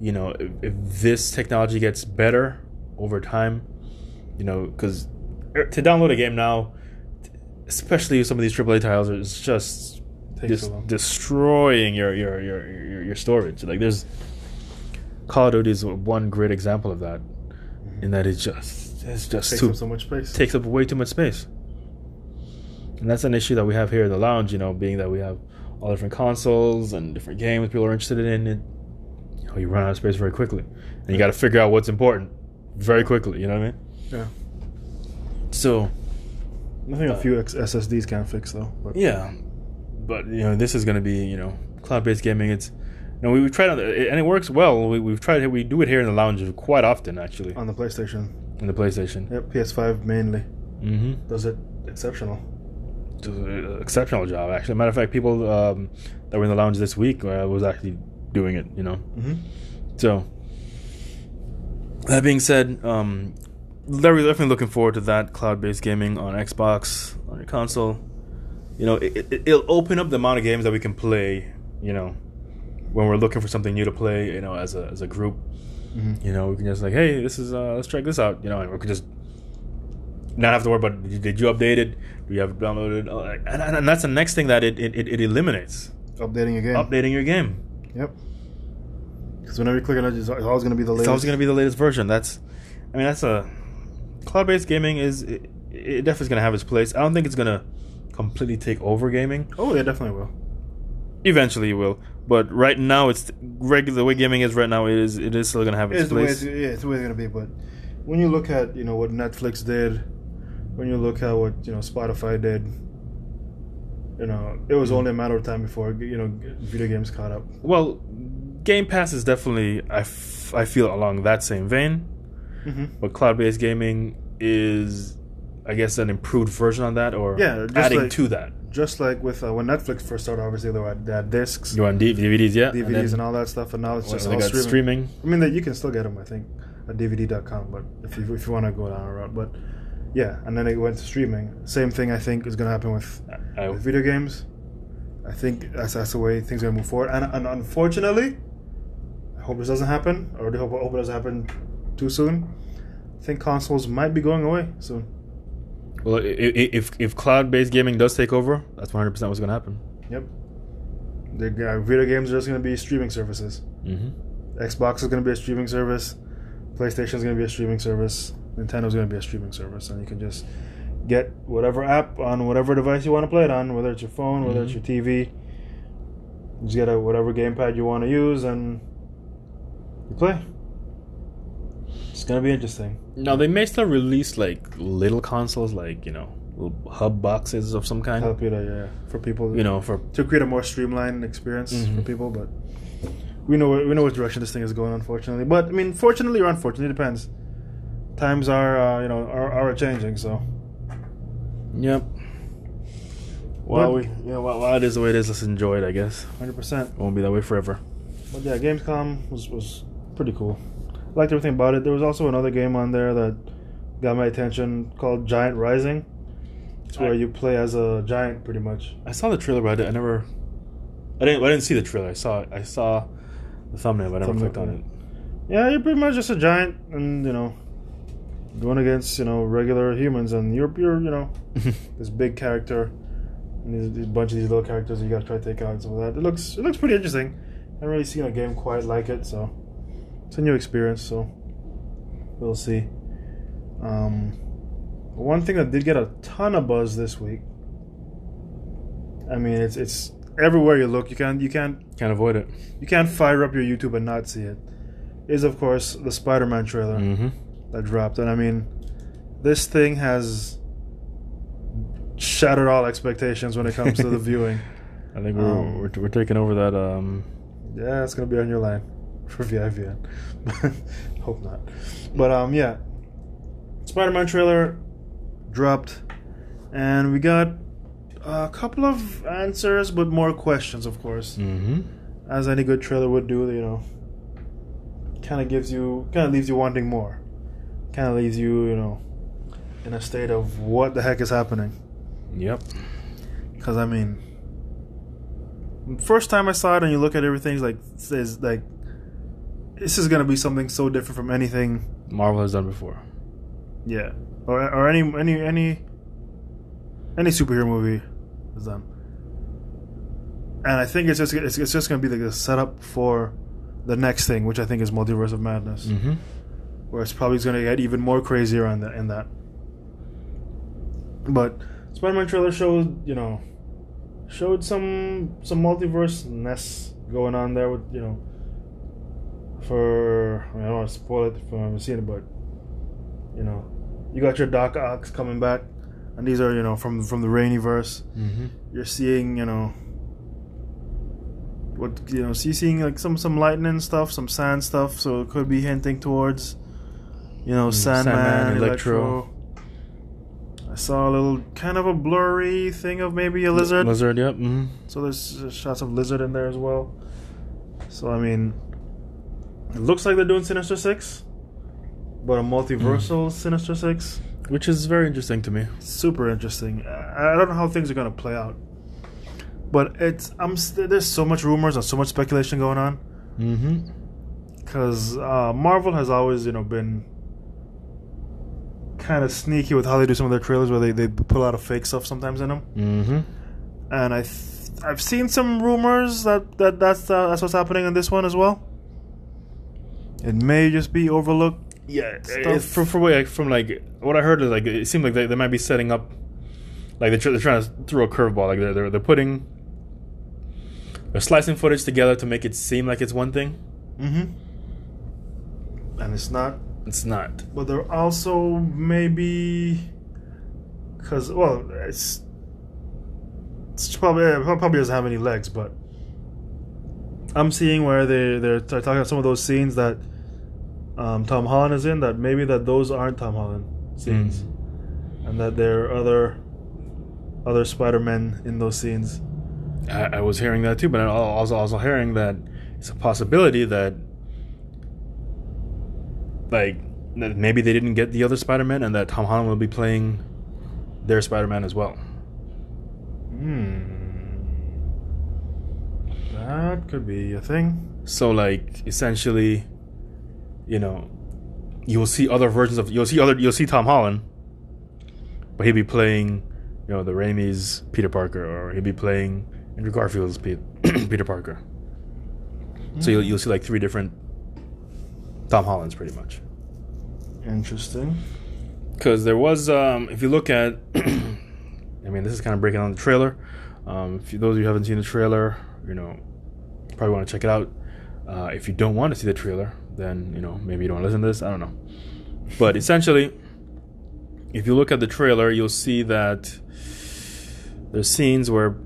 you know, if, if this technology gets better over time, you know, because er, to download a game now, especially some of these AAA titles, it's just so destroying your your, your your your storage. Like there's Call of Duty is one great example of that, mm-hmm. in that it's just it's just Takes too up so much space. takes up way too much space. And that's an issue that we have here in the lounge, you know, being that we have all different consoles and different games people are interested in. And, you know, you run out of space very quickly. And you got to figure out what's important very quickly, you know what I mean? Yeah. So, I think a few X- SSDs can fix though. But yeah. But, you know, this is going to be, you know, cloud based gaming. It's, you know, we, we've tried it, and it works well. We, we've tried it, we do it here in the lounge quite often, actually, on the PlayStation, in the PlayStation. yep, PS5 mainly Mm-hmm. does it exceptional. Does an exceptional job. Actually, matter of fact, people um, that were in the lounge this week uh, was actually doing it. You know, Mm-hmm. so that being said, um, very definitely looking forward to that cloud-based gaming on Xbox on your console. You know, it, it, it'll open up the amount of games that we can play. You know, when we're looking for something new to play. You know, as a as a group. Mm-hmm. You know, we can just like, hey, this is uh, let's check this out. You know, and we could just not have to worry about did you update it? Do you have downloaded? And, and, that's the next thing that it it, it, eliminates Updating your game. updating your game. Yep. Because whenever you click on it, it's always going to be the latest. It's always going to be the latest version. That's, I mean, that's a cloud-based gaming is it, it definitely is going to have its place. I don't think it's going to completely take over gaming. Oh, yeah, definitely will. Eventually, it will. But right now, it's regular. The way gaming is right now, it is it is still going to have its It's place. it's, yeah, it's the way it's going to be. But when you look at you know what Netflix did, when you look at what you know Spotify did, you know, it was only a matter of time before you know video games caught up. Well, Game Pass is definitely I, f- I feel along that same vein, Mm-hmm. but cloud-based gaming is, I guess, an improved version on that, or Yeah, just adding like- to that. Just like with uh, when Netflix first started, obviously they, were, they had discs, You on DVDs, yeah, DVDs, then and, all that stuff, and now it's just all streaming. streaming. I mean, that you can still get them, I think, at DVD.com, but if you if you want to go down a route, but yeah, and then it went to streaming. Same thing, I think, is going to happen with, with video games. I think that's that's the way things are going to move forward, and, and unfortunately, I hope this doesn't happen, or I hope, I hope it doesn't happen too soon. I think consoles might be going away soon. well, if if cloud-based gaming does take over, that's 100 percent what's going to happen. Yep. The uh, video games are just going to be streaming services. Mm-hmm. Xbox is going to be a streaming service. PlayStation is going to be a streaming service. Nintendo's going to be a streaming service, and you can just get whatever app on whatever device you want to play it on, whether it's your phone, whether it's your TV. Just get a whatever gamepad you want to use, and you play. It's going to be interesting. Now they may still release like little consoles, like you know, little hub boxes of some kind. Help you to yeah for people You know, for to create a more streamlined experience for Mhm. people, but we know we know which direction this thing is going, unfortunately. But I mean, fortunately or unfortunately, it depends. Times are uh, you know are, are changing, so yep. Well, we you know, while, while it is the way it is, let's enjoy it. I guess hundred percent. won't be that way forever. But yeah, Gamescom was was pretty cool. I liked everything about it. There was also another game on there that got my attention called Giant Rising. It's where I- you play as a giant, pretty much. I saw the trailer, but I, never. I didn't. I didn't see the trailer. I saw. I saw the thumbnail, but I never Thumbnail, clicked on it. Yeah, you're pretty much just a giant, and you know, going against you know regular humans, and you're you're you know this big character and these, these bunch of these little characters you gotta try to take out and some of that. It looks it looks pretty interesting. I haven't really seen a game quite like it, so it's a new experience. So we'll see. Um, one thing that did get a ton of buzz this week. I mean, it's it's everywhere you look. You can't you can't Can't avoid it. you can't fire up your YouTube and not see it. Is of course the Spider-Man trailer Mm-hmm. That dropped, and I mean, this thing has shattered all expectations when it comes to the viewing. I think we're, Um, we're we're taking over that. Um, Yeah, it's gonna be on your line for VIVN. Hope not. But um, yeah, Spider-Man trailer dropped, and we got a couple of answers, but more questions, of course, mm-hmm. as any good trailer would do. You know, kind of gives you, kind of leaves you wanting more. Kind of leaves you, you know, in a state of what the heck is happening. Yep. Because I mean, first time I saw it, and you look at everything, it's like says like this is gonna be something so different from anything, Marvel has done before. yeah, or or any any any any superhero movie is done. And I think it's just it's, it's just gonna be like a setup for the next thing, which I think is Multiverse of Madness, Mm-hmm. Where it's probably gonna get even more crazier on that in that. But Spider-Man trailer showed, you know, showed some some multiverse ness going on there with you know. For I, mean, I don't want to spoil it if I haven't seen it, but you know, you got your Doc Ock coming back, and these are you know from from the Raimi verse. Mm-hmm. You're seeing you know. What you know, so you're seeing like some some lightning stuff, some sand stuff, so it could be hinting towards, you know, Mm, Sandman, Sandman, Electro. Electro. I saw a little kind of a blurry thing of maybe a lizard. Lizard. Yep. Mm-hmm. So there's shots of lizard in there as well. So I mean, it looks like they're doing Sinister Six, but a multiversal Sinister Six. Which is very interesting to me. Super interesting. I I don't know how things are gonna play out, but it's I'm st- there's so much rumors and so much speculation going on Mm-hmm. because uh, Marvel has always you know been kind of sneaky with how they do some of their trailers, where they they put a lot of fake stuff sometimes in them. Mm-hmm. and I th- I've seen some rumors that, that that's uh, that's what's happening in this one as well. It may just be overlooked. Yeah, from from what from like what I heard is like it seemed like they, they might be setting up like they're, tr- they're trying to throw a curveball like they're, they're they're putting they're slicing footage together to make it seem like it's one thing. Mm-hmm. And it's not. It's not. But they're also maybe because well, it's it's probably it probably doesn't have any legs, but I'm seeing where they they're talking about some of those scenes that um, Tom Holland is in. That maybe that those aren't Tom Holland scenes, and that there are other other Spider Men in those scenes. I, I was hearing that too, but I was also hearing that it's a possibility that like maybe they didn't get the other Spider-Man and that Tom Holland will be playing their Spider-Man as well. Hmm. That could be a thing. So like essentially, you know, you'll see other versions of you'll see other you'll see Tom Holland, but he'll be playing, you know, the Raimi's Peter Parker, or he'll be playing Andrew Garfield's Peter, Peter Parker. So you'll you'll see like three different Tom Hollands pretty much. Interesting. Because there was, um, if you look at, I mean, this is kind of breaking on the trailer. Um, if you, those of you who haven't seen the trailer, you know, probably want to check it out. Uh, if you don't want to see the trailer, then you know maybe you don't listen to this. I don't know. But essentially, if you look at the trailer, you'll see that there's scenes where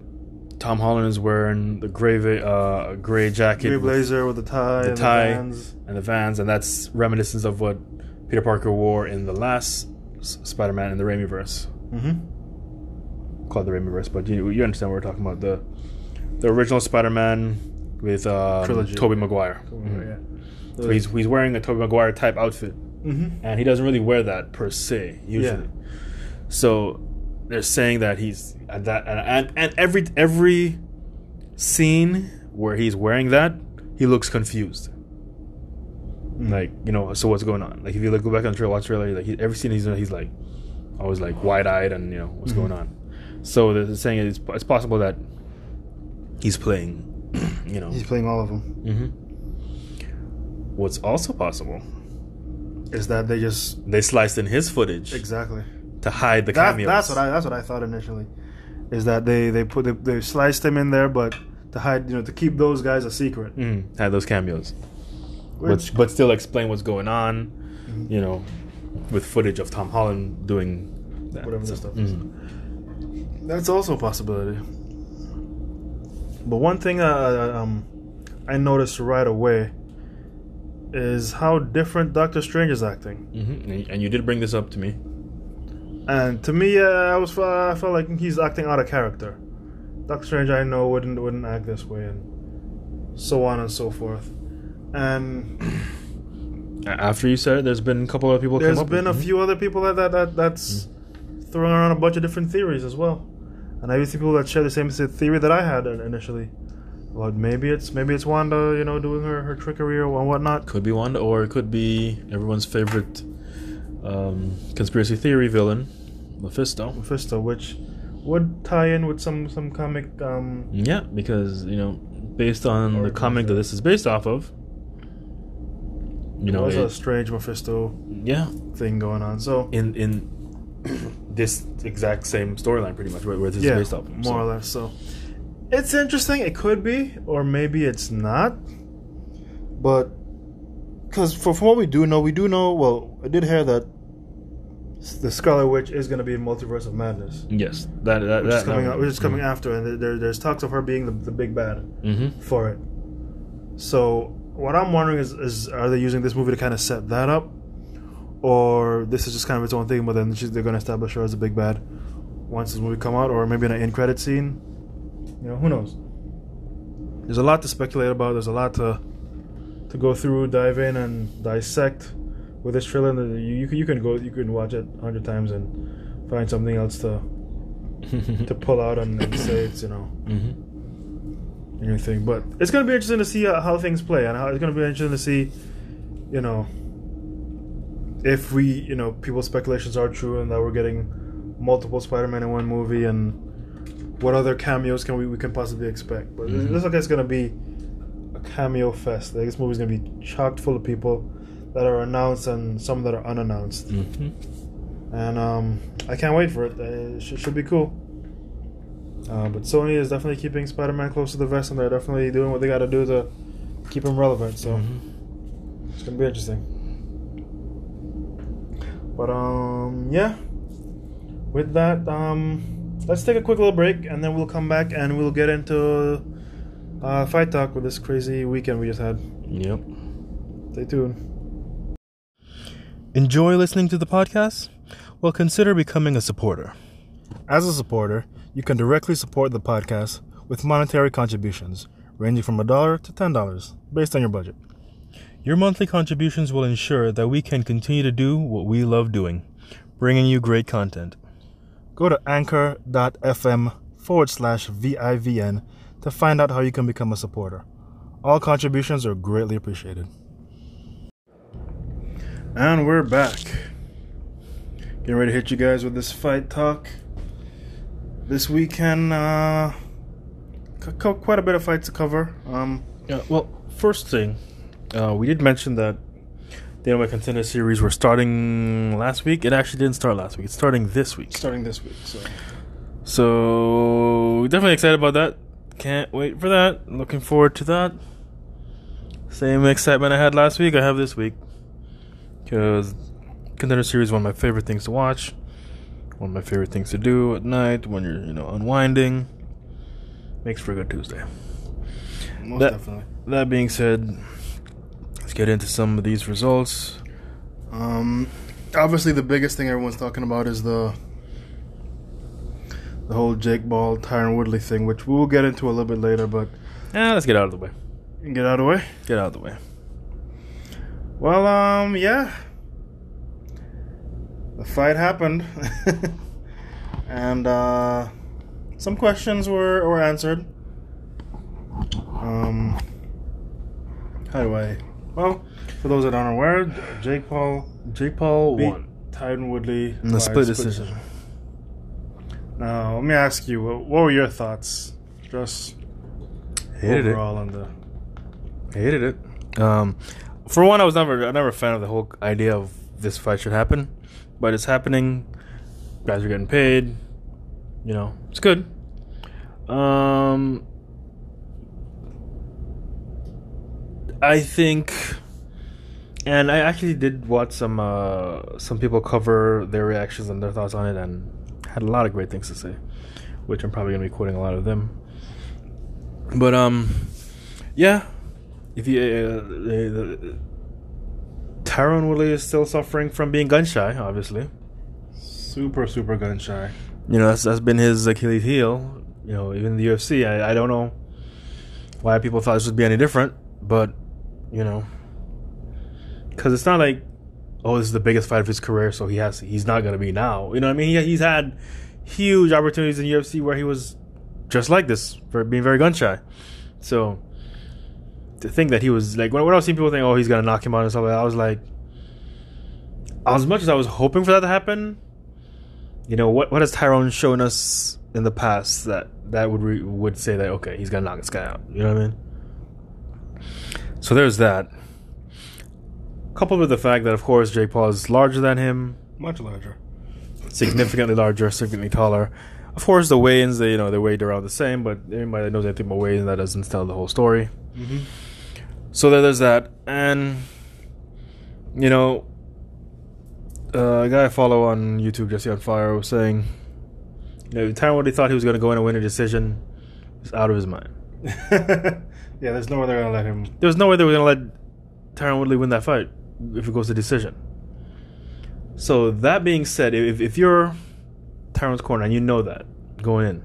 Tom Holland is wearing the gray uh, gray jacket, Gray blazer with the tie, the and tie the Vans. and the Vans, and that's reminiscence of what Peter Parker wore in the last Spider-Man in the Raimi verse, Mm-hmm. called the Raimi verse. But you you understand what we're talking about the the original Spider-Man with um, Trilogy. Tobey Maguire. Yeah. So he's he's wearing a Tobey Maguire type outfit, Mm-hmm. and he doesn't really wear that per se usually. So they're saying that he's at that and, and and every every scene where he's wearing that, he looks confused. Like you know, so what's going on? Like if you look go back on the trailer, watch trailer, like he, every scene he's in, he's like always like wide eyed and you know what's Mhm. going on. So they're saying it's, it's possible that he's playing, you know. He's playing all of them. hmm What's also possible, Is that they just they sliced in his footage exactly? To hide the That, cameos. that's what I that's what I thought initially. Is that they they put they, they sliced them in there, but to hide you know to keep those guys a secret. mm, had those cameos, Which but, but still explain what's going on. Mhm. You know, with footage of Tom Holland doing that. Whatever So, stuff is. mhm. That's also a possibility. But one thing uh, um, I noticed right away is how different Doctor Strange is acting. Mhm. And, and you did bring this up to me. And to me, uh, I was I felt like he's acting out of character. Doctor Strange, I know, wouldn't wouldn't act this way, and so on and so forth. And After you said it, there's been a couple of people. there's come up been a few other people that, that, that that's throwing around a bunch of different theories as well. And I've seen people that share the same theory that I had initially. Well, maybe it's maybe it's Wanda, you know, doing her, her trickery or whatnot. Could be Wanda, or it could be everyone's favorite um, conspiracy theory villain, Mephisto. Mephisto, which would tie in with some some comic. Um, Yeah, because you know, based on the comic that this is based off of, you know, there's a strange Mephisto yeah, thing going on. So in in this exact same storyline, pretty much, where, where this yeah, is based off, of. more So- or less. So it's interesting. It could be, or maybe it's not. But because from what we do know, we do know. Well, I did hear that the Scarlet Witch is going to be in Multiverse of Madness, Yes, that that, which that is coming out. Which is coming after, and there, there's talks of her being the, the big bad Mm-hmm. for it. So what I'm wondering is, is are they using this movie to kind of set that up, or this is just kind of its own thing? But then she's, they're going to establish her as a big bad once this movie come out, or maybe in an end credit scene. You know, who knows? There's a lot to speculate about. There's a lot to to go through, dive in, and dissect with this trailer. You, you can you can go you can watch it a hundred times and find something else to to pull out and, and say it's you know mm-hmm. anything. But it's going to be interesting to see how, how things play, and how it's going to be interesting to see, you know, if we, you know, people's speculations are true and that we're getting multiple Spider-Man in one movie, and what other cameos can we, we can possibly expect. But Mhm. it looks like it's going to be a cameo fest. Like this movie's going to be chocked full of people that are announced and some that are unannounced. Mm-hmm. And um, I can't wait for it. It should, should be cool. Uh, but Sony is definitely keeping Spider-Man close to the vest, and they're definitely doing what they got to do to keep him relevant. So Mm-hmm. it's gonna be interesting. But um, yeah. With that, um, let's take a quick little break, and then we'll come back and we'll get into uh, fight talk with this crazy weekend we just had. Yep. Stay tuned. Enjoy listening to the podcast? Well, consider becoming a supporter. As a supporter, you can directly support the podcast with monetary contributions ranging from a dollar to ten dollars, based on your budget. Your monthly contributions will ensure that we can continue to do what we love doing, bringing you great content. Go to anchor.fm forward slash VIVN to find out how you can become a supporter. All contributions are greatly appreciated. And we're back. Getting ready to hit you guys with this fight talk. This weekend, uh, quite a bit of fights to cover. Um, Yeah, well, first thing, uh, we did mention that the MMA Contender Series were starting last week. It actually didn't start last week. It's starting this week. starting this week, so So definitely excited about that. Can't wait for that. Looking forward to that. Same excitement I had last week. I have this week because Contender Series is one of my favorite things to watch. One of my favorite things to do at night when you're you know unwinding. Makes for a good Tuesday. most That- definitely. That being said, let's get into some of these results. Um, obviously, the biggest thing everyone's talking about is the the whole Jake Paul, Tyron Woodley thing, which we'll get into a little bit later. But Yeah, let's get out of the way. get out of the way. Get out of the way. Well, um, yeah, the fight happened, and uh, some questions were were answered. Um, how do I? Well, for those that aren't aware, Jake Paul Jake Paul beat won Tyron Woodley in the by split decision. Now, let me ask you, what, what were your thoughts? Just Hated it. overall on the. Hated it. Um, for one, I was never, I never a fan of the whole idea of this fight should happen, but it's happening. Guys are getting paid. You know, it's good. Um, I think, and I actually did watch some uh, some people cover their reactions and their thoughts on it, and had a lot of great things to say, which I'm probably gonna be quoting a lot of them. But um, yeah, if you uh, the, Tyron Woodley is still suffering from being gun shy, obviously. Super, super gun shy. You know that's that's been his Achilles heel. You know, even in the UFC, I, I don't know why people thought this would be any different, but you know, because it's not like oh this is the biggest fight of his career, so he has he's not gonna be now. You know what I mean? He, he's had huge opportunities in UFC where he was just like this for being very gun shy. So think that he was like when, when I was seeing people think oh he's gonna knock him out and stuff like that, I was like, as much as I was hoping for that to happen, you know what what has Tyron shown us in the past that that would re- would say that okay he's gonna knock this guy out? You know what I mean? So there's that. Coupled with the fact that of course Jake Paul is larger than him. Much larger. significantly larger significantly taller. Of course the weigh-ins they you know they weighed around the same but anybody that knows anything about weigh-ins that doesn't tell the whole story. Mm-hmm. So there- there's that and you know uh, a guy I follow on YouTube, Jesse on Fire, was saying, you know, Tyron Woodley thought he was going to go in and win a decision. He's out of his mind. yeah, there's no way they're gonna let him. There was no way they were going to let Tyron Woodley win that fight if it goes to decision. So that being said, if if you're Tyron's corner and you know that going in,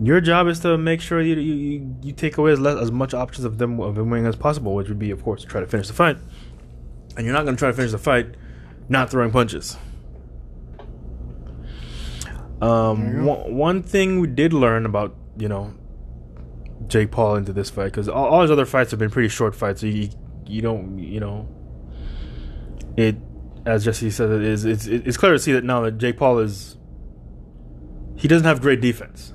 your job is to make sure you you, you, take away as less, as much options of them of him winning as possible, which would be, of course, to try to finish the fight. And you're not going to try to finish the fight not throwing punches. Um, one, one thing we did learn about you know Jake Paul into this fight because all, all his other fights have been pretty short fights. So you you don't you know it as Jesse said it is it's it's clear to see that now that Jake Paul is he doesn't have great defense,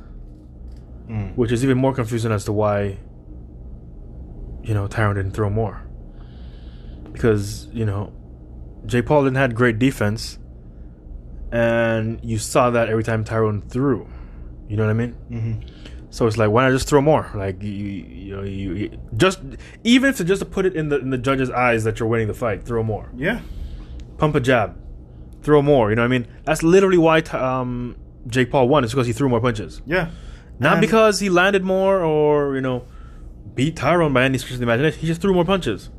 Mm. which is even more confusing as to why you know Tyron didn't throw more because you know Jake Paul didn't have great defense, and you saw that every time Tyron threw. You know what I mean? Mm-hmm. So it's like, why not just throw more? Like you, you know, you, you just even if to just to put it in the in the judge's eyes that you're winning the fight, throw more. Yeah. Pump a jab, throw more. You know what I mean? That's literally why um, Jake Paul won is because he threw more punches, Yeah. Not And- because he landed more or you know beat Tyron by any stretch of the imagination. He just threw more punches.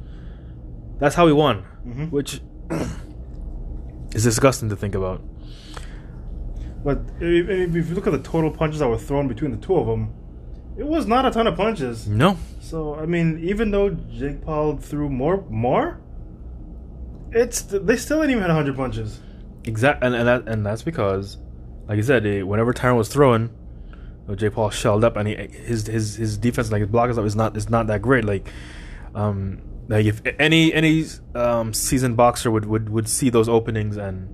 That's how he won, Mhm. which is disgusting to think about. But if, if you look at the total punches that were thrown between the two of them, it was not a ton of punches. No, So I mean, even though Jake Paul threw more, more, it's they still didn't even hit hundred punches. Exactly, and and, that, and that's because, like I said, whenever Tyron was throwing, Jake Paul shelled up, and he, his his his defense, like his block stuff, is not is not that great. Like, um, like if any any um seasoned boxer would would would see those openings and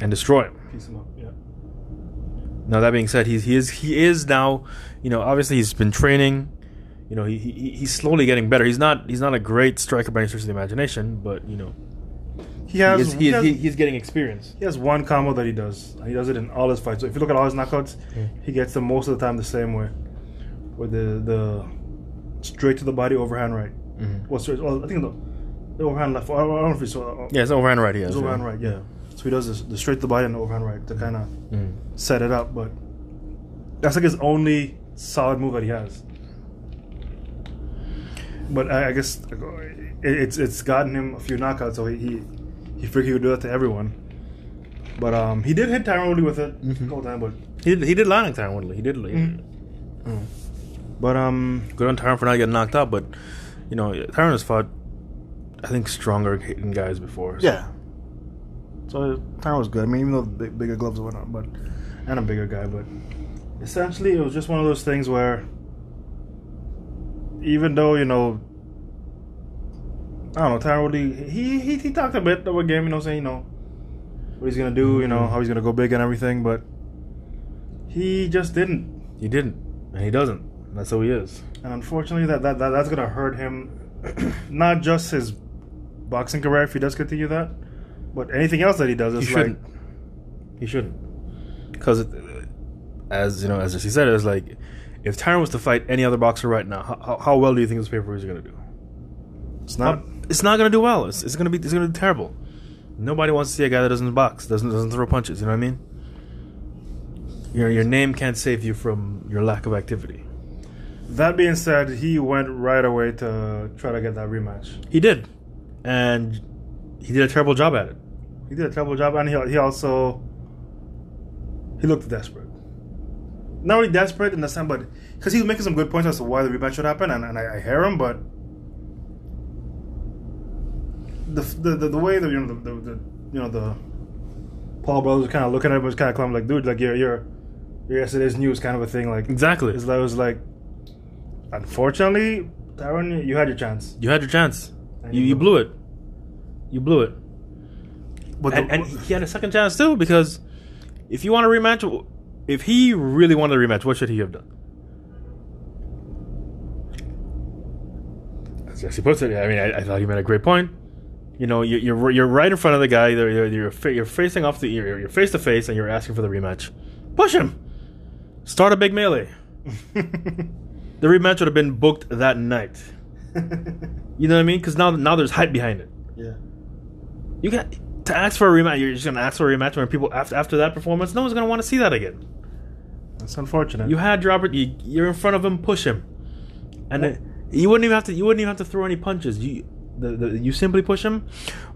and destroy him. Piece him up, yeah. Now that being said, he's he is he is now, you know, obviously he's been training. You know, he, he he's slowly getting better. He's not he's not a great striker by any stretch of the imagination, but you know, He has he is, he, he is, has, he, he's getting experience. he has one combo that he does. He does it in all his fights. So if you look at all his knockouts, Yeah. he gets them most of the time the same way, with the the straight to the body overhand right. Mhm. Well, straight, well I think the, the overhand left. I don't know if he saw. Yeah, it's overhand right. He has, It's overhand right, yeah. So he does this, the straight to the body and the overhand right to kind of Mm. set it up, but that's like his only solid move that he has. But I, I guess it, it's it's gotten him a few knockouts, so he he, he figured he would do that to everyone. But um, he did hit Tyron Woodley with it Mhm. a couple times, but He did, he did land on Tyron Woodley. He did. Mhm. but um, Good on Tyron for not getting knocked out, but you know, Tyron has fought, I think, stronger hitting guys before. so- yeah. So Tyron was good. I mean, even though the big, bigger gloves and whatnot, but and a bigger guy, but essentially it was just one of those things where even though you know I don't know Tyron Woodley, he, he he talked a bit about game, you know, saying you know what he's gonna do, you know how he's gonna go big and everything, but he just didn't. he didn't, and he doesn't. That's who he is. And unfortunately, that, that, that that's gonna hurt him, not just his boxing career if he does continue that, but anything else that he does. He shouldn't. like He shouldn't. Because, as you know, as he said, it's like, if Tyron was to fight any other boxer right now, how, how well do you think this pay per view is going to do? it's not. It's not going to do well. It's, it's going to be it's to be terrible. Nobody wants to see a guy that doesn't box, doesn't doesn't throw punches. You know what I mean? Your your name can't save you from your lack of activity. That being said, he went right away to try to get that rematch. He did, and he did a terrible job at it. He did a terrible job, and he he also he looked desperate. Not really desperate in the sense, but because he was making some good points as to why the rematch should happen, and, and I, I hear him, but the the, the, the way that you know the, the, you know the Paul brothers were kind of looking at him was kind of clumsy, like dude, like you're you're you're yesterday's news kind of a thing, like Exactly. it's like, it was like, unfortunately, Tyron, you had your chance. You had your chance. And You you blew it. You blew it. But and, the- and he had a second chance too because if you want a rematch, if he really wanted a rematch, what should he have done? As he puts it, I mean, I, I thought he made a great point. You know, you're you're, you're right in front of the guy. You're you're, you're, fa- you're facing off the you're, you're face to face, and you're asking for the rematch. Push him. Start a big melee. The rematch would have been booked that night. You know what I mean? Because now now there's hype behind it. yeah. You got to ask for a rematch. You're just gonna ask for a rematch when people after after that performance, no one's gonna want to see that again. That's unfortunate. You had Robert. You, you're in front of him. Push him, and it, you wouldn't even have to. You wouldn't even have to throw any punches. You the, the you simply push him.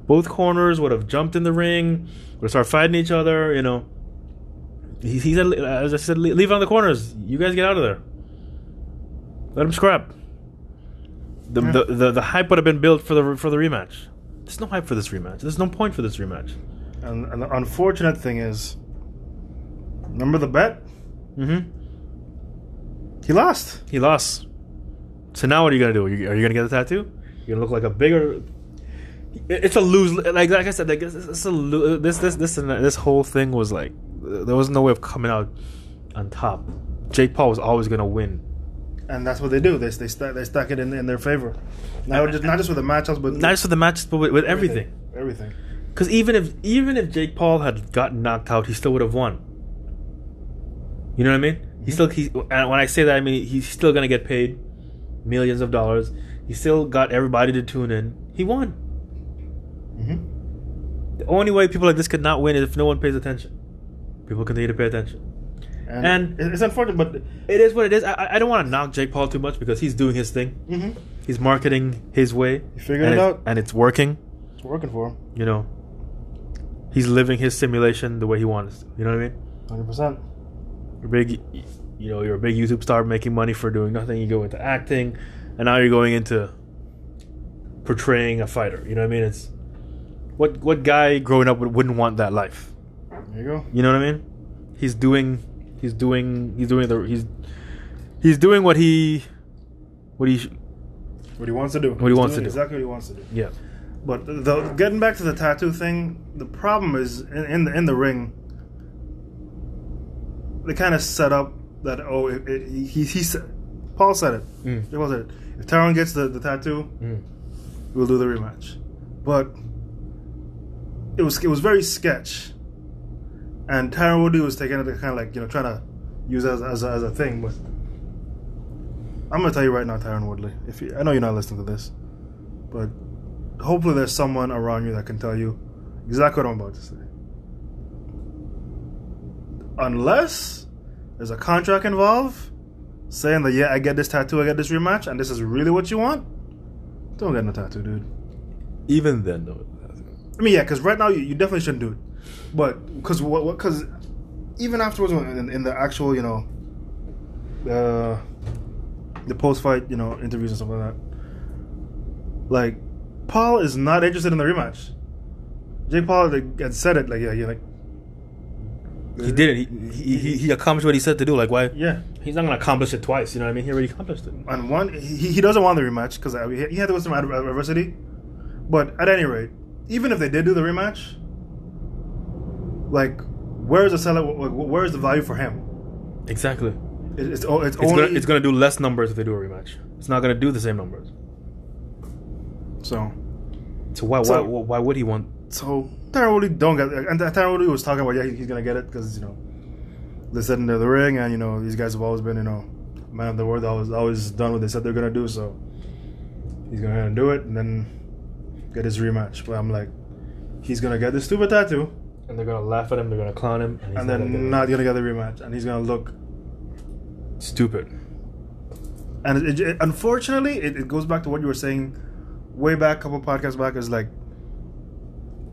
Both corners would have jumped in the ring. Would start fighting each other. You know. He, he said, as I said, leave on the corners. You guys get out of there. Let him scrap. The, Yeah. the, the the hype would have been built for the for the rematch. There's no hype for this rematch. There's no point for this rematch. And, and the unfortunate thing is, remember the bet? Mm-hmm. He lost. He lost. So now what are you gonna do? Are you, are you gonna get the tattoo? You're gonna look like a bigger. It's a lose. Like like I said, like it's, it's a lo- this this this and this whole thing was like there was no way of coming out on top. Jake Paul was always gonna win. And that's what they do. They they stack they stack it in, in their favor. Not just not just with the matchups, but Not just for the matches, but with, with everything. Everything. Because even if even if Jake Paul had gotten knocked out, he still would have won. You know what I mean? He mm-hmm. still he and when I say that, I mean he's still gonna get paid millions of dollars. He still got everybody to tune in. He won. Mm-hmm. The only way people like this could not win is if no one pays attention. People continue to pay attention. And- it- it's unfortunate, but It is what it is. I- I, don't want to knock Jake Paul too much because he's doing his thing. mhm, He's marketing his way. he figured it out. and it's working. It's working for him, You know, he's living his simulation the way he wants. to. You know what I mean? hundred percent. You're big, you know, you're a big YouTube star making money for doing nothing. You go into acting, and now you're going into portraying a fighter. You know what I mean? It's what what guy growing up would, wouldn't want that life. There you go. You know what I mean? He's doing, he's doing, he's doing the he's he's doing what he what he sh- What he wants to do. What he He's wants to do. Exactly what he wants to do. yeah. But the, getting back to the tattoo thing, the problem is in, in the in the ring. They kind of set up that oh it, it, he he said Paul said it. Mm. It was it. If Tyron gets the, the tattoo, Mm. we'll do the rematch. But it was it was very sketch, and Tyron Woodley was taking it kind of like you know trying to use it as as a, as a thing. But I'm gonna tell you right now, Tyron Woodley. If you, I know you're not listening to this, but hopefully there's someone around you that can tell you exactly what I'm about to say. Unless there's a contract involved saying that yeah, I get this tattoo, I get this rematch, and this is really what you want, don't get no tattoo, dude. Even then, though. I mean, yeah, because right now you, you definitely shouldn't do it, but because what? Because even afterwards, in, in the actual, you know, the the post fight, you know, interviews and stuff like that, like Paul is not interested in the rematch. Jake Paul like, had said it, like yeah, yeah, like He did it. He, he, he, he accomplished what he said to do. Like, why? yeah. He's not going to accomplish it twice. You know what I mean? He already accomplished it. And one, he, he doesn't want the rematch because uh, he had to go some adversity. But at any rate, even if they did do the rematch, like, where is the seller? Where is the value for him? Exactly. It- It's it's It's only gonna, it's gonna do less numbers if they do a rematch. It's not gonna do the same numbers. so So why So- why why would he want? so Tyron Woodley don't get and Tyron Woodley was talking about yeah he- he's gonna get it because you know they said in the ring and you know these guys have always been you know man of the word always always done what they said they're gonna do so he's gonna go ahead and do it and then get his rematch but I'm like he's gonna get this stupid tattoo And they're gonna laugh at him. They're gonna clown him, and, he's and not then gonna get not gonna get the rematch and he's gonna look stupid. and it, it, unfortunately it, it goes back to what you were saying way back a couple podcasts back is like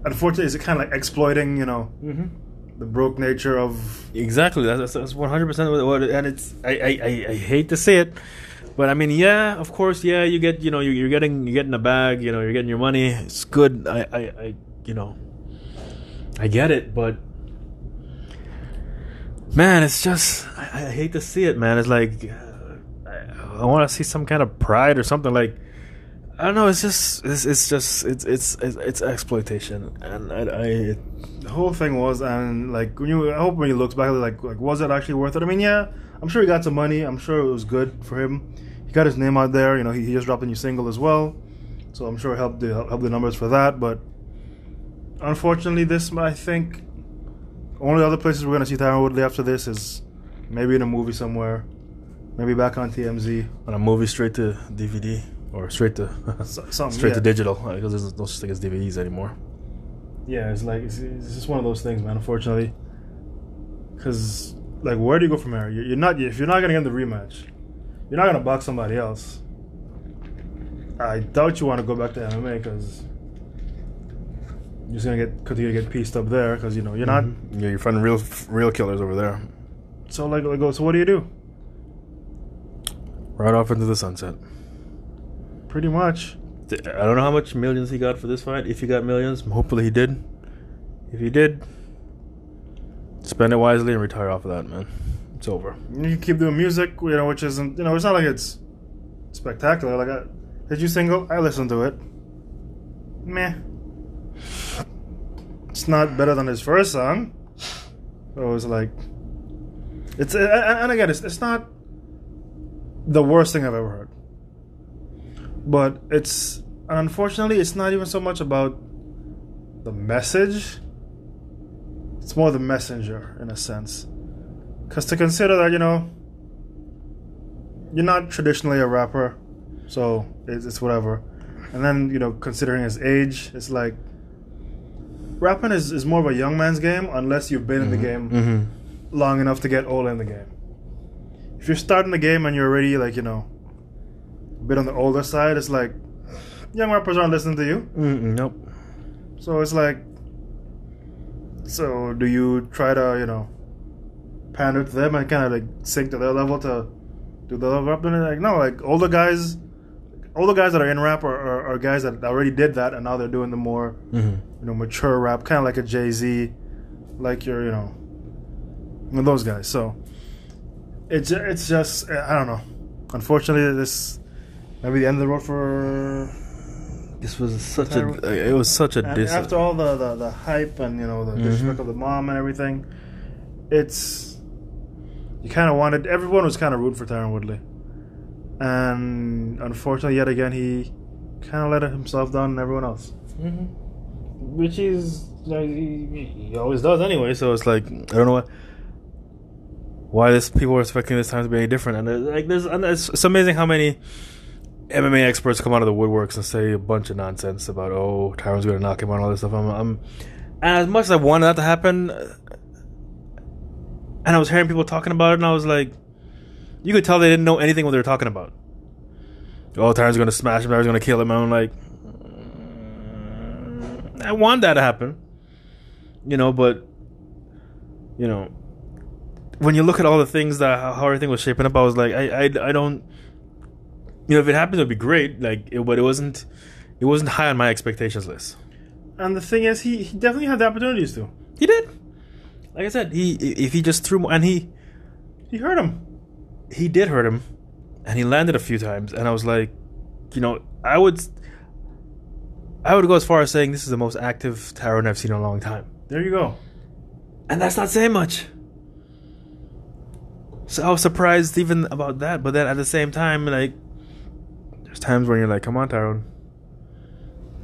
unfortunately it's kind of like exploiting you know Mm-hmm. The broke nature of Exactly. That's that's one hundred percent what. And it's I, I I hate to say it, but I mean, yeah, of course, yeah, you get you know you're, you're getting you're getting a bag, you know, you're getting your money. It's good. I I, I you know, I get it, but man, it's just I, I hate to see it, man. It's like I, I want to see some kind of pride or something like. I don't know. It's just, it's, it's just, it's, it's, it's, it's exploitation, and I, I, the whole thing was and like when you I hope when you look back like like was it actually worth it? I mean yeah, I'm sure he got some money. I'm sure it was good for him. He got his name out there. You know he, he just dropped a new single as well, so I'm sure it helped the help the numbers for that. But unfortunately, this I think only other places we're gonna see Tyron Woodley after this is maybe in a movie somewhere, maybe back on TMZ. on a movie straight to DVD or straight to straight yeah. to digital because there's no such thing as DVDs anymore. Yeah, it's like it's, it's just one of those things, man. Unfortunately, because like, where do you go from here? You're, you're not if you're not gonna get the rematch, you're not gonna box somebody else. I doubt you want to go back to MMA because you're just gonna get continue to get pieced up there because you know you're not. Mm-hmm. Yeah, you're finding real real killers over there. So like, like, so what do you do? Right off into the sunset. Pretty much. I don't know how much millions he got for this fight. If he got millions, hopefully he did. If he did, spend it wisely and retire off of that, man. It's over. You can keep doing music, you know, which isn't you know it's not like it's spectacular. Like, I, did you single? I listened to it. Meh. It's not better than his first song. So it was like, it's and, and again, it's it's not the worst thing I've ever heard. But it's and unfortunately, it's not even so much about the message. It's more the messenger in a sense. Because to consider that, you know, you're not traditionally a rapper, so it's, it's whatever. And then, you know, considering his age, it's like rapping is, is more of a young man's game unless you've been in the game Mm-hmm. long enough to get old in the game. If you're starting the game and you're already like you know, a bit on the older side, it's like young rappers aren't listening to you. Mm-mm, nope. So it's like, so do you try to you know, pander to them and kind of like sink to their level to do the level up? Then like no, like older guys, older guys that are in rap are, are, are guys that already did that and now they're doing the more Mm-hmm. you know mature rap, kind of like a Jay Z, like your you know, those guys. So it's it's just I don't know. Unfortunately, this maybe the end of the road for This was such Tyron- a. It was such a dis. after all the, the, the hype and you know the Mhm. disrespect of the mom and everything, it's you kind of wanted everyone was kind of rooting for Tyron Woodley, and unfortunately, yet again, he kind of let himself down and everyone else. Mhm. Which is like, he, he always does anyway. So it's like I don't know what, why this people are expecting this time to be any different. And like there's and it's, it's amazing how many MMA experts come out of the woodworks and say a bunch of nonsense about oh Tyron's going to knock him out and all this stuff. I'm, I'm and as much as I wanted that to happen, uh, and I was hearing people talking about it, and I was like, you could tell they didn't know anything what they were talking about. Oh, Tyron's going to smash him. Tyron's going to kill him. I'm like, mm, I want that to happen, you know, but you know, when you look at all the things that how everything was shaping up, I was like, I, I, I don't, you know, if it happens, it'd be great. Like, it, but it wasn't, it wasn't high on my expectations list. And the thing is, he, he definitely had the opportunities to. He did, like I said, he if he just threw more, and he He hurt him. he did hurt him, and he landed a few times, and I was like, you know, I would, I would go as far as saying this is the most active Tyron I've seen in a long time. There you go. And that's not saying much. So I was surprised even about that, but then at the same time, like, there's times when you're like, "Come on, Tyron,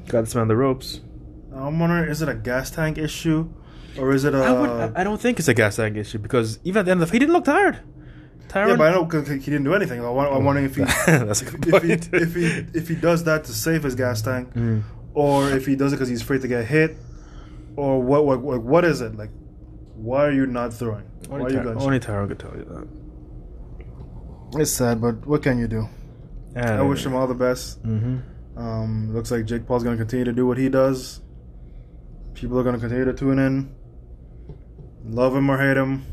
got this man the ropes." I'm wondering, is it a gas tank issue, or is it a? I, would, I- I don't think it's a gas tank issue because even at the end of the, he didn't look tired. Tyron, yeah, but I know 'cause he didn't do anything. I'm I'm wondering if he, that's a good if he, if he, if he does that to save his gas tank, Mm. or if he does it because he's afraid to get hit, or what, what, what, what is it like? Why are you not throwing? Why are Only, you Ty- only Tyron could tell you that. It's sad, but what can you do? I wish him all the best. Mm-hmm. Um, looks like Jake Paul's going to continue to do what he does. People are going to continue to tune in, love him or hate him.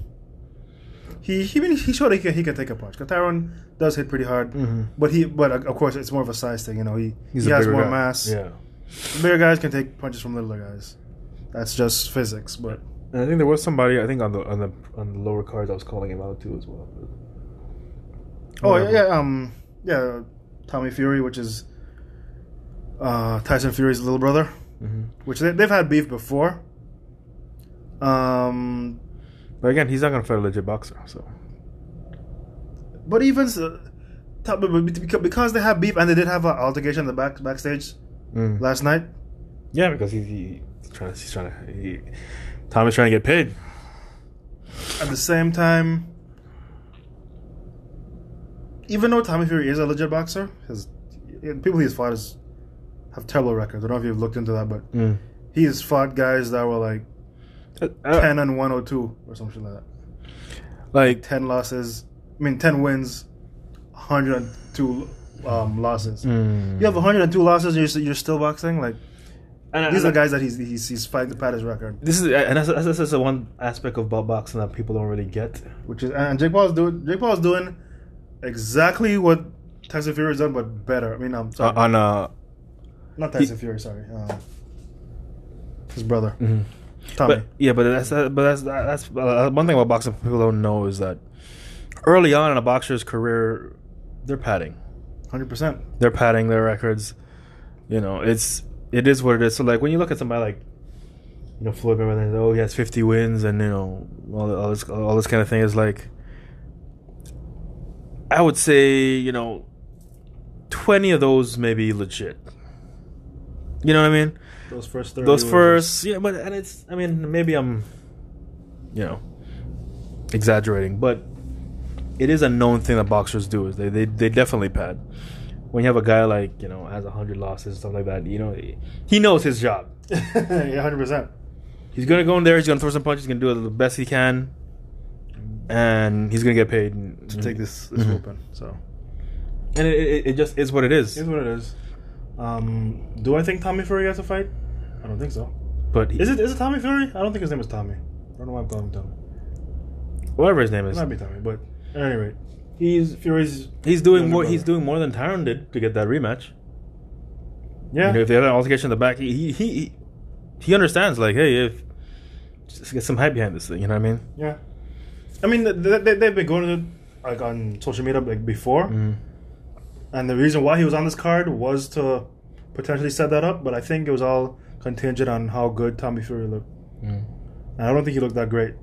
He he he showed he can, he can take a punch. Tyron does hit pretty hard, Mm-hmm. but he but uh, of course it's more of a size thing. You know, he He's he has more guy. mass. Yeah. Bigger guys can take punches from littler guys. That's just physics. But And I think there was somebody I think on the on the on the lower cards I was calling him out too as well. oh Whatever. yeah, um yeah, Tommy Fury, which is uh, Tyson Fury's little brother. Mm-hmm. which they, they've had beef before. Um, But again, he's not gonna fight a legit boxer. So but even so, top- but beca- because they have beef and they did have an altercation in the back backstage Mm. last night. yeah, because he, he, he's trying to he's trying to he, Tommy's trying to get paid. At the same time, even though Tommy Fury is a legit boxer, his people he's fought is have terrible records. I don't know if you've looked into that, but Mm. he's fought guys that were like Uh, ten and one hundred two or two or something like that. like Ten losses. I mean, ten wins, hundred and two um, losses. mm. You have 102 losses, and you're, you're still boxing. Like and, these are guys that he's he's, he's fighting to pad his record, This is and that's, that's, that's the one aspect of bo- boxing that people don't really get. which is and Jake Paul's doing Jake Paul's doing exactly what Tyson Fury has done, but better. I mean, I'm Uh, sorry, on uh, not Tyson Fury. Sorry, um, his brother mhm. Tommy. But yeah, but that's but that's that's uh, one thing about boxing people don't know is that early on in a boxer's career, they're padding, Hundred percent. they're padding their records. You know, it's it is what it is. So like when you look at somebody like you know Floyd Mayweather, oh he has fifty wins and you know all, all this all this kind of thing is like I would say you know twenty of those may be legit. You know what I mean? Those first thirty. those were first yeah but and it's i mean maybe i'm you know exaggerating but it is a known thing that boxers do is they they, they definitely pad when you have a guy like you know has 100 losses and stuff like that you know he, he knows his job yeah, hundred percent. he's gonna go in there he's gonna throw some punches he's gonna do the best he can and he's gonna get paid to take this, this Mhm. whooping. So And it, it, it just is what it is. here's what it is. Um, do I think Tommy Fury has a fight? I don't think so. But Is it is it Tommy Fury? I don't think his name is Tommy. I don't know why I'm calling him Tommy. whatever his name It is? might be Tommy, but at any rate, he's Fury's. He's doing more. brother. He's doing more than Tyron did to get that rematch. Yeah, You know, if they had an altercation in the back, he he he, he understands. Like, hey, if just get some hype behind this thing. You know what I mean? yeah. I mean, they, they, they've been going to like on social media like before, Mm. and the reason why he was on this card was to potentially set that up. But I think it was all contingent on how good Tommy Fury looked. Mm. And I don't think he looked that great.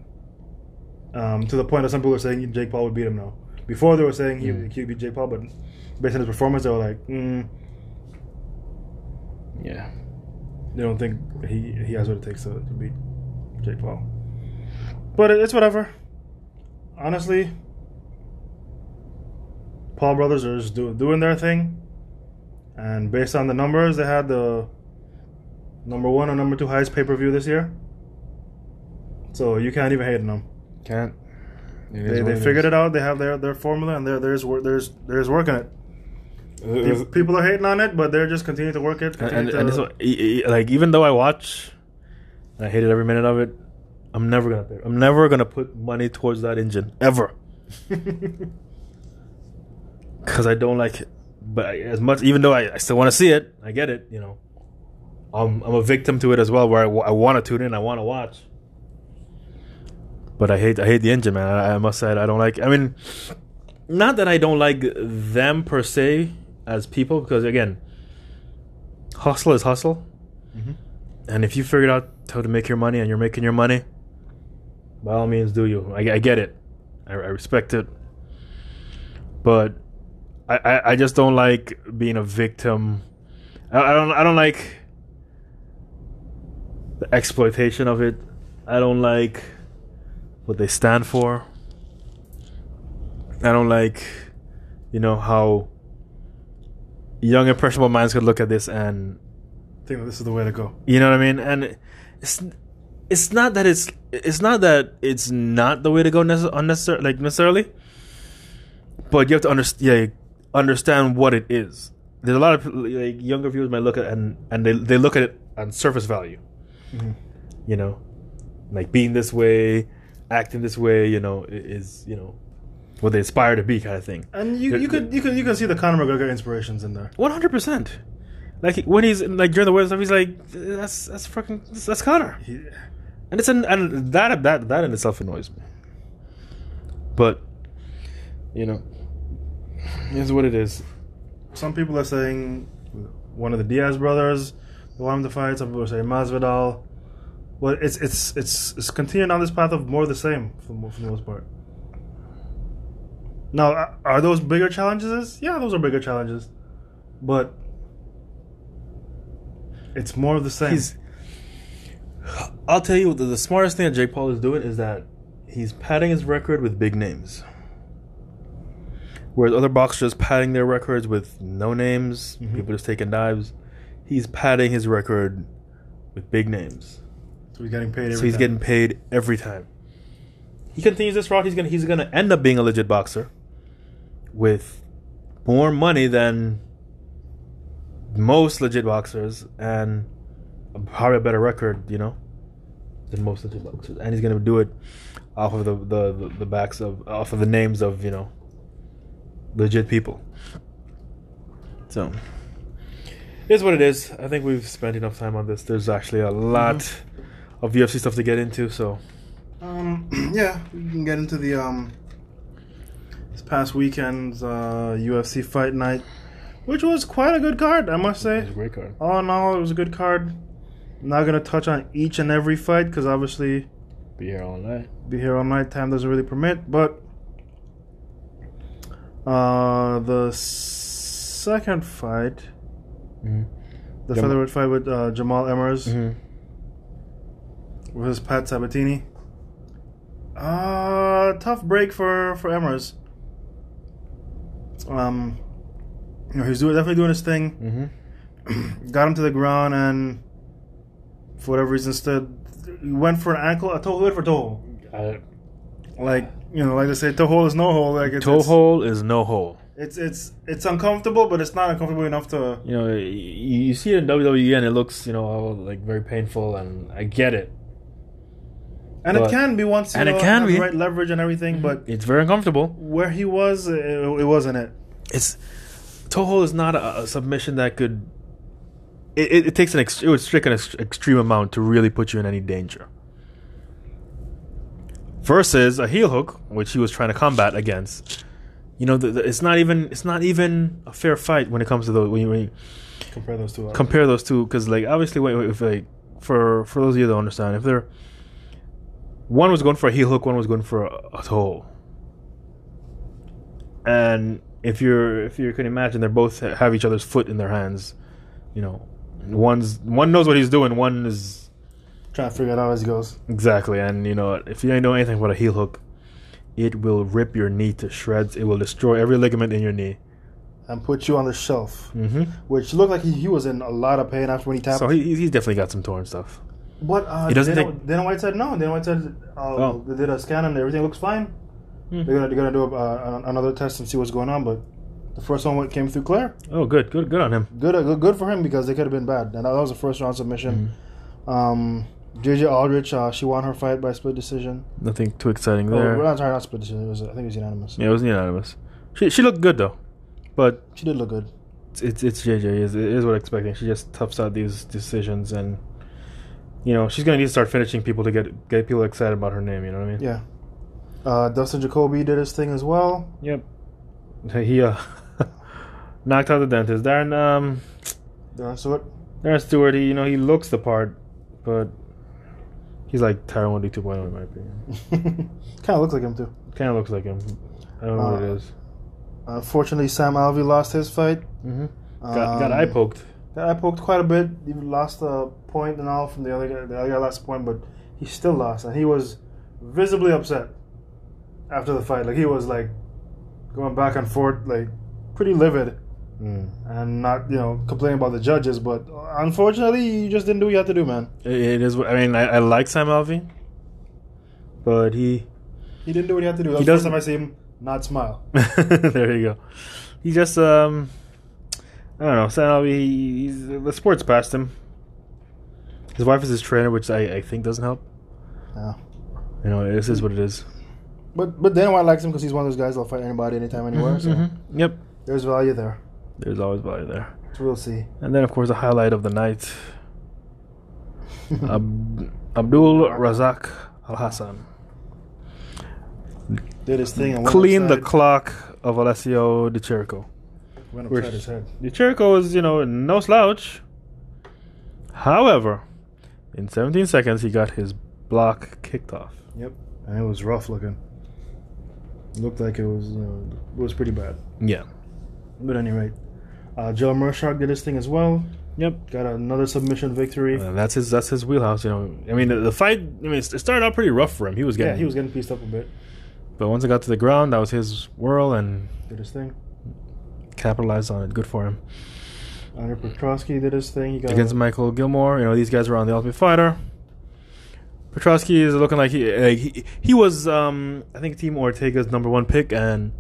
Um, to the point that some people are saying Jake Paul would beat him now. Before they were saying he, Mm. would beat Jake Paul, but based on his performance, they were like, mm, Yeah. they don't think he he has what it takes to, to beat Jake Paul. But it's whatever. Honestly, Paul brothers are just do, doing their thing, and based on the numbers, they had the number one or number two highest pay per view this year. So you can't even hate on them. Can't. They, they figured it out. They have their, their formula, and they're there's there's there's working it. Pe- People are hating on it, but they're just continuing to work it. and, and, to- and this one, like even though I watch, I hated every minute of it. I'm never gonna. pay- I'm never gonna put money towards that engine ever because I don't like it. But I- as much, even though I, I still want to see it, I get it. You know, I'm I'm a victim to it as well, where I, want to tune in, I want to watch. But I hate I hate the engine, man. I, I must say I don't like. I mean, not that I don't like them per se as people, because again, hustle is hustle. Mhm. And if you figured out how to make your money and you're making your money, by all means, do you. I, I get it. I, I respect it. But I, I, I just don't like being a victim. I, I don't I don't like the exploitation of it. I don't like what they stand for. I don't like, you know, how young impressionable minds could look at this and think that this is the way to go. you know what I mean? And it's it's not that it's it's not that it's not the way to go necess- unnecessarily like necessarily, but you have to understand yeah, understand what it is. There's a lot of like younger viewers might look at and and they they look at it on surface value. Mhm. You know, like being this way, acting this way. You know, is you know what they aspire to be, kind of thing. And you, you could you could you can see the Conor McGregor inspirations in there. One hundred percent. Like when he's like during the wedding stuff, he's like, "That's that's fucking that's, Conor." He, and it's an and that that that in itself annoys me. But you know, is what it is. some people are saying one of the Diaz brothers want him to fight. Some people are saying Masvidal. Well, it's it's it's it's continuing on this path of more of the same for, for the most part. Now, are- are those bigger challenges? Yeah, those are bigger challenges, but it's more of the same. He's. I'll tell you the, the smartest thing that Jake Paul is doing is that he's padding his record with big names. Whereas other boxers padding their records with no names, Mhm. people just taking dives. He's padding his record with big names. so he's getting paid. Every so he's time. getting paid every time. He continues this route. He's gonna he's gonna end up being a legit boxer with more money than most legit boxers and probably a better record, you know, than most legit boxers. And he's gonna do it off of the the, the, the backs of off of the names of you know legit people. So here's what it is. I think we've spent enough time on this. There's actually a lot of UFC stuff to get into. So Um, yeah, we can get into the um this past weekend's uh, UFC fight night, which was quite a good card, I must say. great card. All in all, it was a good card. Not gonna touch on each and every fight because obviously Be here all night. be here all night. Time doesn't really permit. But uh, the second fight, Mm-hmm. the Jam- featherweight fight with uh, Jamall Emmers Mm-hmm. versus Pat Sabatini. Uh, tough break for for Emmers. Um, you know he's doing definitely doing his thing. Mm-hmm. Got him to the ground and for whatever reason instead he went for an ankle. A toe he went for toe. I, Like you know, like they say, toe hold is no hold. Like it's, Toe it's, hold is no hold. It's it's it's uncomfortable, but it's not uncomfortable enough to. You know, you, you see it in WWE and it looks, you know, all, like very painful, and I get it. And But- it can be once you and it know, can be. the right leverage and everything, mm-hmm. but It's very uncomfortable. where he was, it, it wasn't it. It's toe hold is not a, a submission that could. It, it, takes an ex, it would take an ex, extreme amount to really put you in any danger. Versus a heel hook, which he was trying to combat against. You know, the, the, it's not even it's not even a fair fight when it comes to those when you, when you Compare those two. compare those two because like obviously wait, wait, if like for for those of you that understand if they're one was going for a heel hook one was going for a, a toe and if you're if you can imagine they're both have each other's foot in their hands you know one's one knows what he's doing one is Trying to figure it out as he goes. exactly and you know if you don't know anything about a heel hook it will rip your knee to shreds it will destroy every ligament in your knee And put you on the shelf, mm-hmm. which looked like he, he was in a lot of pain after when he tapped. so he, he's definitely got some torn stuff But uh, doesn't Dana, think- Dana White said no. Dana White said uh, Oh. they did a scan and everything looks fine. Hmm. They're gonna they're gonna do a, uh, another test and see what's going on. But the first one came through clear. oh good good good on him Good, uh, good, good for him because they could have been bad. And that was a first round submission. Mm-hmm. Um, JJ Aldrich, uh, she won her fight by split decision. Nothing too exciting Oh, there. not sorry, not split decision. It was, I think it was unanimous. yeah, it wasn't unanimous. She she looked good though, but She did look good. it's it's, it's JJ. It is, it is what I'm expecting. She just toughs out these decisions, and you know she's gonna need to start finishing people to get get people excited about her name. You know what I mean? Yeah. Uh, Dustin Jacoby did his thing as well. Yep. He uh knocked out the dentist. Darren um Darren Stewart. Darren Stewart. He you know he looks the part, but he's like Tyron Woodley 2.0 in my opinion. kind of looks like him too. Kind of looks like him. I don't know what it Uh. Unfortunately, Sam Alvey lost his fight. Mm-hmm. Got got Um, eye poked. Got eye poked quite a bit. He lost a point and all from the other guy. The other guy lost a point, but he still lost, and he was visibly upset after the fight. Like he was like going back and forth, like pretty livid, Mm. and not you know complaining about the judges. But unfortunately, you just didn't do what you had to do, man. It, is. I mean, I, I like Sam Alvey, but he. He didn't do what he had to do. He the first time I see him not smile. there you go. He just um. I don't know. Sam Alvey. he- He's, the sport's past him. His wife is his trainer, which I, I think doesn't help. Yeah. You know, this is what it is. But but Dana White likes him because he's one of those guys that'll fight anybody, anytime, anywhere. Mhm, So mhm. Yep. there's value there. There's always value there. We'll see. And then, of course, the highlight of the night Ab- Abdul Razak Alhassan. Did his thing and Clean the clock of Alessio Di Chirico. went upside his head. Di Chirico is, you know, no slouch. However, in 17 seconds, he got his block kicked off. Yep, and it was rough looking. Looked like it was uh, it was pretty bad. Yeah. But anyway, uh, Joe Mershak did his thing as well. Yep. Got another submission victory. Uh, that's his. That's his wheelhouse. You know. I mean, the, the fight. I mean, it started out pretty rough for him. He was getting. yeah, he was getting pieced up a bit. But once it got to the ground, that was his whirl and Did his thing. capitalized on it. Good for him. Andre Petroski did his thing. He got against Michael Gillmore. You know, these guys were on the Ultimate Fighter. Petroski is looking like he like he, he was um I think Team Ortega's number one pick, and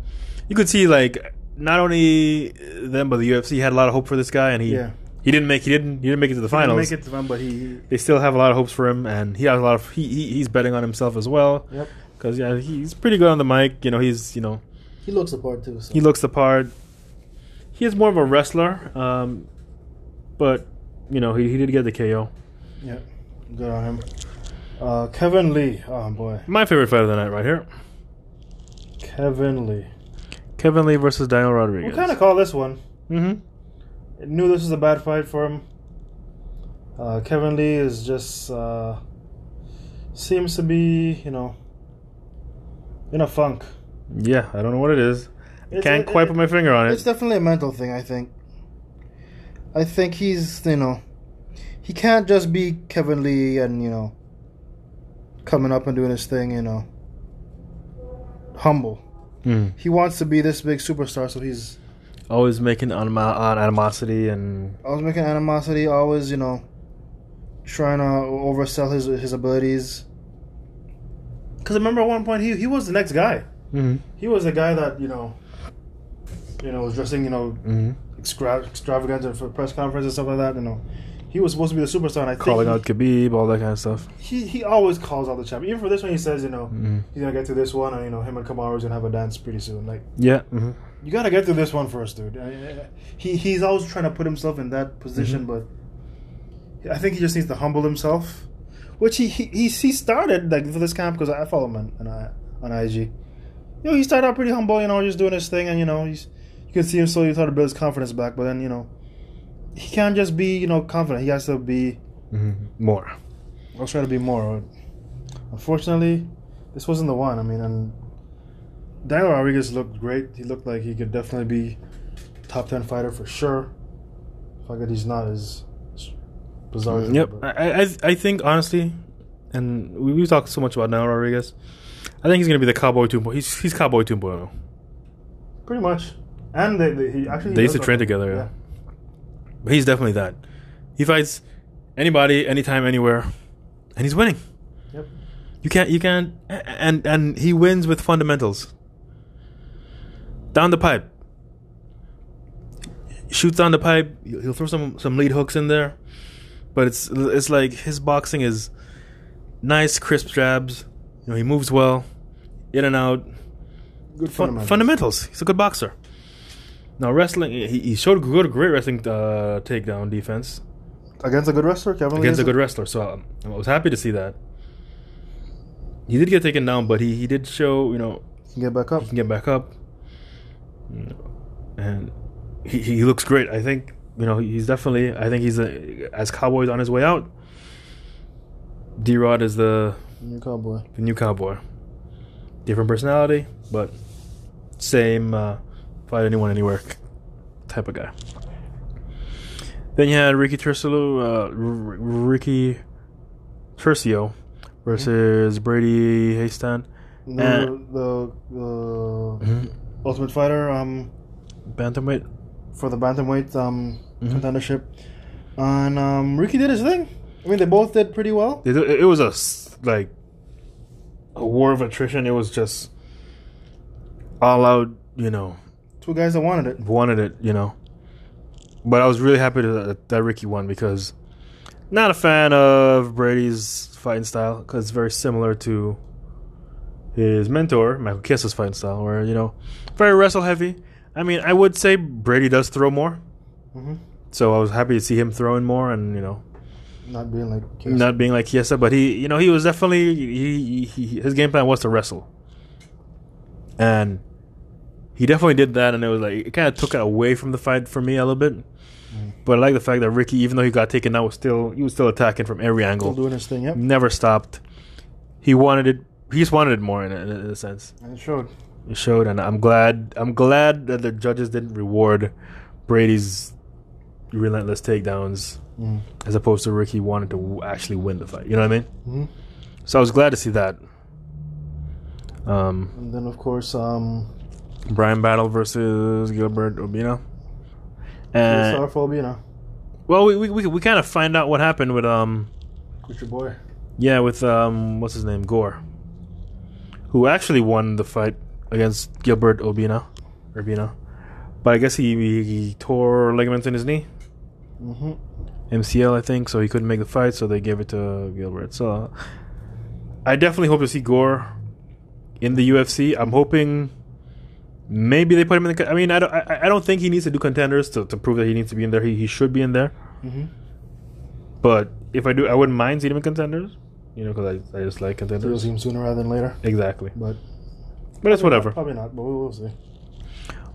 you could see like not only them but the UFC had a lot of hope for this guy, and he Yeah. he didn't make he didn't he didn't make it to the He didn't finals. Make it to them, but he. They still have a lot of hopes for him, and he has a lot of he, he he's betting on himself as well Yep. because yeah he's pretty good on the mic. You know he's you know He looks the part too. So. he looks the part. He is more of a wrestler, um, but you know he, he did get the KO. Yeah. Good on him. Uh, Kevin Lee. Oh boy, My favorite fight of the night right here. Kevin Lee. Kevin Lee versus Daniel Rodriguez. We kind of call this one. Mm-hmm. knew this was a bad fight for him. Uh, Kevin Lee is just uh, seems to be, you know, in a funk. Yeah, I don't know what it is. It's- Can't it- quite it- put my finger on it. It's definitely a mental thing. I think. I think he's, you know, he can't just be Kevin Lee and you know, coming up and doing his thing. You know, humble. Mm. He wants to be this big superstar, so he's Always making anima- uh, animosity and always making animosity. Always, you know, trying to oversell his his abilities. Because I remember at one point he he was the next guy. Mm-hmm. He was the guy that you know, you know, was dressing you know Mm-hmm. extra- extravagant for press conference and stuff like that. You know, he was supposed to be the superstar. And I think. Calling out Khabib, all that kind of stuff. he, he he always calls out the champion. Even for this one, he says you know Mm-hmm. he's gonna get to this one, and you know him and Kamaru's gonna have a dance pretty soon. Like Yeah. Mm-hmm. you gotta get to this one first, dude. I- I- He he's always trying to put himself in that position, but I think he just needs to humble himself, which he he he, he started like for this camp because I follow him on on, on IG. You know, he started out pretty humble, you know, just doing his thing, and you know, he's you can see him slowly trying to build his confidence back. But then you know, he can't just be you know confident. He has to be. Mm-hmm. More. I was trying to be more. Unfortunately, this wasn't the one. I mean, and Daniel Rodriguez looked great. He looked like he could definitely be top ten fighter for sure. The fact that he's not is is bizarre. Yep. but- I, I I think honestly, and we we talked so much about now Rodriguez. I think he's gonna be the cowboy 2.0. He's he's cowboy 2.0. pretty much. And they, they he actually They used to train look- together, yeah. But he's definitely that. He fights anybody, anytime, anywhere, and he's winning. Yep. You can't you can't and and he wins with fundamentals. Down the pipe. Shoots down the pipe. He'll throw some some lead hooks in there, but it's it's like his boxing is nice, crisp jabs. You know, he moves well, in and out. Good Fun, fundamentals. fundamentals. He's a good boxer. Now wrestling, he, he showed good, great wrestling uh, takedown defense against a good wrestler, Kevin. Against is a good wrestler. So um, I was happy to see that. He did get taken down, but he, he did show you know He can get back up. he can get back up, You know, and he, he looks great. I think you know he's definitely. I think he's a, as Cowboys on his way out. D Rod is the New cowboy. the new cowboy. Different personality, but same uh, fight anyone anywhere type of guy. Then you had Ricky Tercelo, uh, R- Ricky Tercio versus Brady Hiestand. The, Uh, the, the Ultimate Fighter um Bantamweight. for the bantamweight um Mhm. contendership, and um Ricky did his thing. I mean, they both did pretty well. It, it was a like a war of attrition. It was just all out, you know, Two guys that wanted it. wanted it, you know. But I was really happy to, that Ricky won because not a fan of Brady's fighting style because it's very similar to his mentor Michael Chiesa's fighting style, where you know very wrestle heavy. I mean, I would say Brady does throw more, hmm so I was happy to see him throwing more, and you know Not being like not being like Chiesa, but he, you know, he was definitely he, he, he his game plan was to wrestle, and he definitely did that, and it was like it kind of took it away from the fight for me a little bit. But I like the fact that Ricky, even though he got taken out, was still he was still attacking from every still angle, doing his thing. Yep, never stopped. He wanted it. He just wanted it more in a, in a, in a sense. and it showed. It showed, and I'm glad. I'm glad that the judges didn't reward Brady's relentless takedowns Mm. as opposed to Ricky wanted to actually win the fight. You know what I mean? hmm So I was glad to see that. Um, And then of course, um, Brian Battle versus Gilbert Urbina. uh, And for you well, we we we, we kind of find out what happened with um with your boy. yeah with um what's his name Gore, who actually won the fight against Gilbert Urbina, Urbina, but I guess he, he, he tore ligaments in his knee. hmm MCL, I think, so he couldn't make the fight, so they gave it to Gilbert. So I definitely hope to see Gore in the UFC. I'm hoping maybe they put him in the. I mean, I don't. I, I don't think he needs to do contenders to, to prove that he needs to be in there. He, he should be in there. hmm But if I do, I wouldn't mind seeing him in contenders. You know, because I, I just like contenders. see him sooner rather than later, Exactly. but But it's whatever. Probably not, but we'll, we'll see.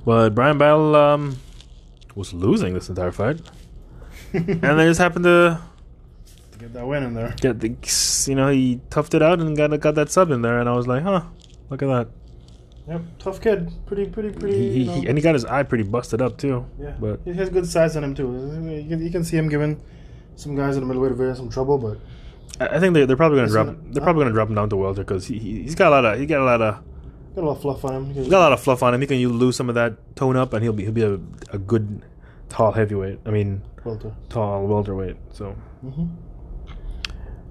But Brian Battle um, was losing this entire fight, and they just happened to Get that win in there. get the you know he toughed it out and got got that sub in there and I was like huh look at that Yep, tough kid. Pretty, pretty, pretty. he, he, you know, he- and he got his eye pretty busted up too yeah, but he has good size on him too. You can, you can see him giving some guys in the middleweight division some trouble, but I, think they, they're probably gonna drop they're probably gonna drop him down to welter because he, he he's got a lot of he got a lot of got a lot of fluff on him. he got a lot of fluff on him he can you lose some of that tone up and he'll be he'll be a, a good tall heavyweight I mean Welter. tall welterweight so hmm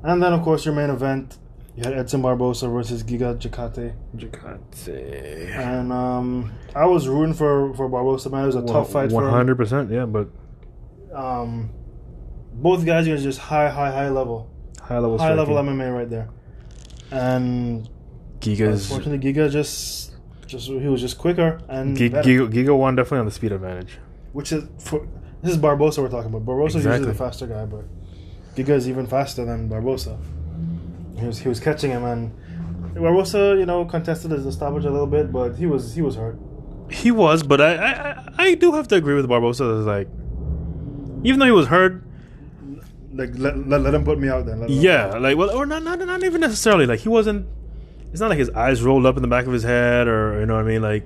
And then, of course, your main event You had Edson Barboza versus Giga Chikadze. Chikadze. And um, I was rooting for, for Barboza, man. It was a tough fight for him. hundred percent. Yeah, but Um, both guys are just high, high, high level. high level. High level. MMA right there. And Giga's unfortunately, Giga just, just he was just quicker and Giga. Giga, Giga won definitely on the speed advantage. which is for this is Barboza we're talking about. Barboza is usually the faster guy, but Giga is even faster than Barboza. He was he was catching him, and Barboza, you know, contested his stoppage a little bit, but he was he was hurt. He was, but I, I, I- I do have to agree with Barboza. that Like, even though he was hurt, Like let, let, let him put me out then. Let him- yeah, like well, or not, not, not even necessarily. Like he wasn't. It's not like his eyes rolled up in the back of his head, or you know what I mean. Like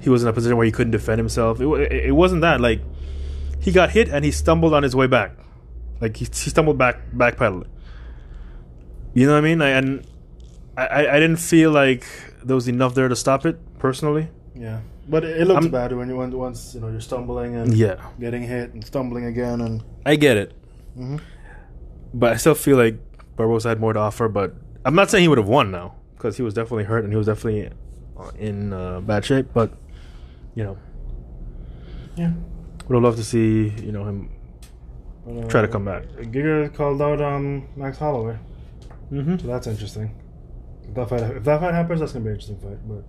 he was in a position where he couldn't defend himself. It, wa- it, it wasn't that. Like he got hit and he stumbled on his way back. Like he, he stumbled back backpedaling. You know what I mean? I, and I, I didn't feel like there was enough there to stop it personally. yeah. But it, it looks I'm- bad when you once once you know you're stumbling and Yeah, getting hit and stumbling again and. I get it. Mhm. but I still feel like Barboza had more to offer. But I'm not saying he would have won now because he was definitely hurt and he was definitely uh, in uh, bad shape. But you know, Yeah. would have loved to see you know him. But, uh, Try to come back. Giga called out um, Max Holloway. Mm-hmm. So that's interesting. If that fight, if that fight happens, that's gonna be an interesting fight. But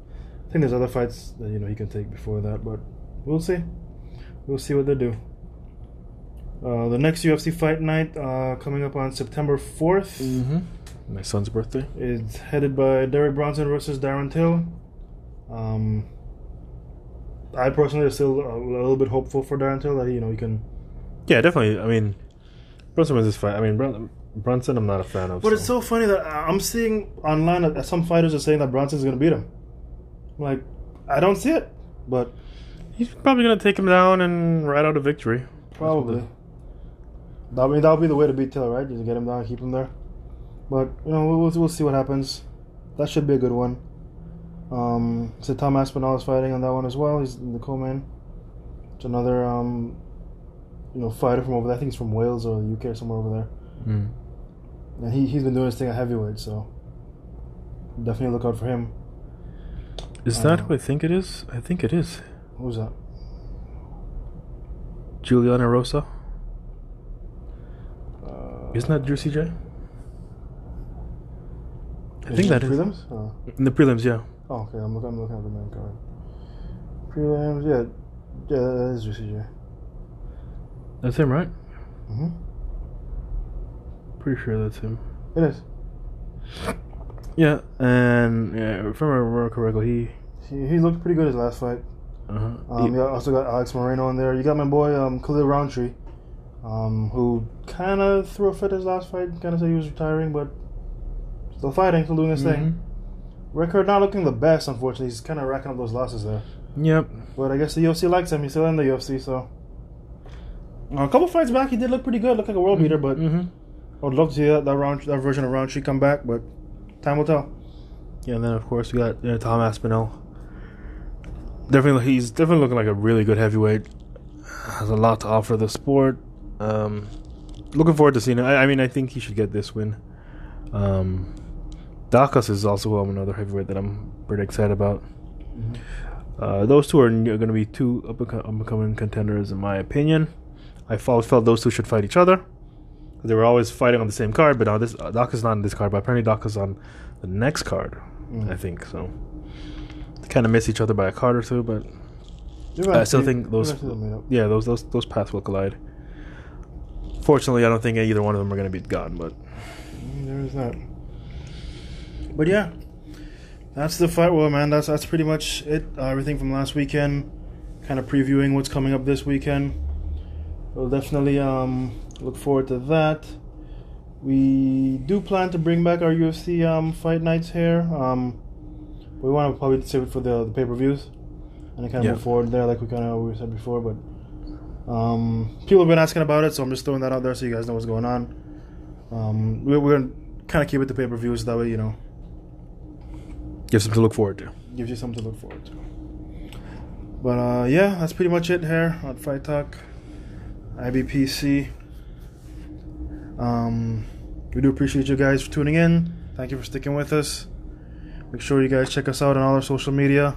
I think there's other fights that you know he can take before that. But we'll see. We'll see what they do. Uh, the next UFC fight night uh, coming up on September 4th Mm-hmm. My son's birthday. It's headed by Derek Brunson versus Darren Till. Um, I personally am still a little bit hopeful for Darren Till that you know he can. Yeah, definitely. I mean, Brunson was this fight. I mean, Brun- Brunson, I'm not a fan of. But it's so funny that I'm seeing online that some fighters are saying that Brunson's gonna beat him. I'm like, I don't see it, but he's probably gonna take him down and ride out a victory. Probably. I mean, that'll be the way to beat Taylor, right? Just get him down, and keep him there. But you know, we'll we'll see what happens. That should be a good one. Um, so Tom Aspinall is fighting on that one as well. He's in the co-main. It's another um, you know, fighter from over there. I think he's from Wales or the UK or somewhere over there. Mm. And he he's been doing his thing at heavyweight, so definitely look out for him. Is that Uh, who I think it is? I think it is. Who's that? Juliana Rosa. Uh, Isn't that Drew CJ? I think that is. prelims? Oh. In the prelims, yeah. Oh, okay. I'm looking. I'm looking at the main card. Prelims, yeah, yeah, that is UCJ. That's him, right? Mm-hmm. Pretty sure that's him. It is. Yeah, and yeah, if I remember correctly, he. He, he looked pretty good his last fight. Uh-huh. Um, you also got Alex Moreno in there. You got my boy um, Khalil Rountree, um, who kind of threw a fit his last fight. Kind of said he was retiring, but still fighting, still doing his Mm-hmm. thing. Record not looking the best, unfortunately. He's kind of racking up those losses there. Yep. But I guess the UFC likes him. He's still in the UFC, so. A couple fights back, he did look pretty good. Looked like a world beater, but Mm-hmm. I would love to see that, that round that version of Rountree come back, but time will tell. Yeah, and then of course we got uh, Tom Aspinall. Definitely, he's definitely looking like a really good heavyweight. Has a lot to offer the sport. Um, looking forward to seeing him. I, I mean, I think he should get this win. Um, is also another heavyweight that I'm pretty excited about. Uh, those two are going to be two up and coming contenders, in my opinion. I always felt those two should fight each other. They were always fighting on the same card, but now this uh, Daukaus not on this card, but apparently Daukaus on the next card. Mm. I think so. They kind of miss each other by a card or two, but I still think those- eventually they'll meet up. yeah, those those those paths will collide. Fortunately, I don't think either one of them are going to be gone, but Mm, There is that. But yeah, that's the fight world, man. That's that's pretty much it. Uh, everything from last weekend. Kind of previewing what's coming up this weekend. We'll definitely um, look forward to that. We do plan to bring back our UFC um, fight nights here. Um, we want to probably save it for the, the pay per views and then kind of Yeah. move forward there, like we kind of we said before. But um, people have been asking about it, so I'm just throwing that out there so you guys know what's going on. Um, we're, we're gonna kind of keep it to pay per views that way, you know, give something to look forward to. gives you something to look forward to. But uh, yeah, that's pretty much it here on Fight Talk, IBPC. Um, we do appreciate you guys for tuning in. Thank you for sticking with us. Make sure you guys check us out on all our social media.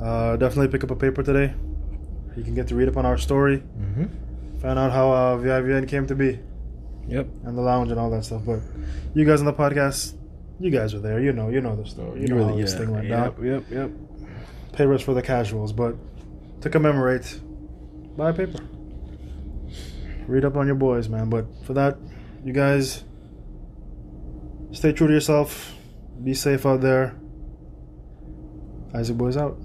Uh, definitely pick up a paper today. You can get to read up on our story, Mm-hmm. find out how uh, VIVN came to be, Yep. and the lounge and all that stuff. But you guys on the podcast, you guys are there. You know, you know the story. You, know how this thing went yep, down. Yep. Yep. Papers for the casuals, but to commemorate, buy a paper. Read up on your boys, man. But for that, you guys stay true to yourself. Be safe out there. Isaac Boys out.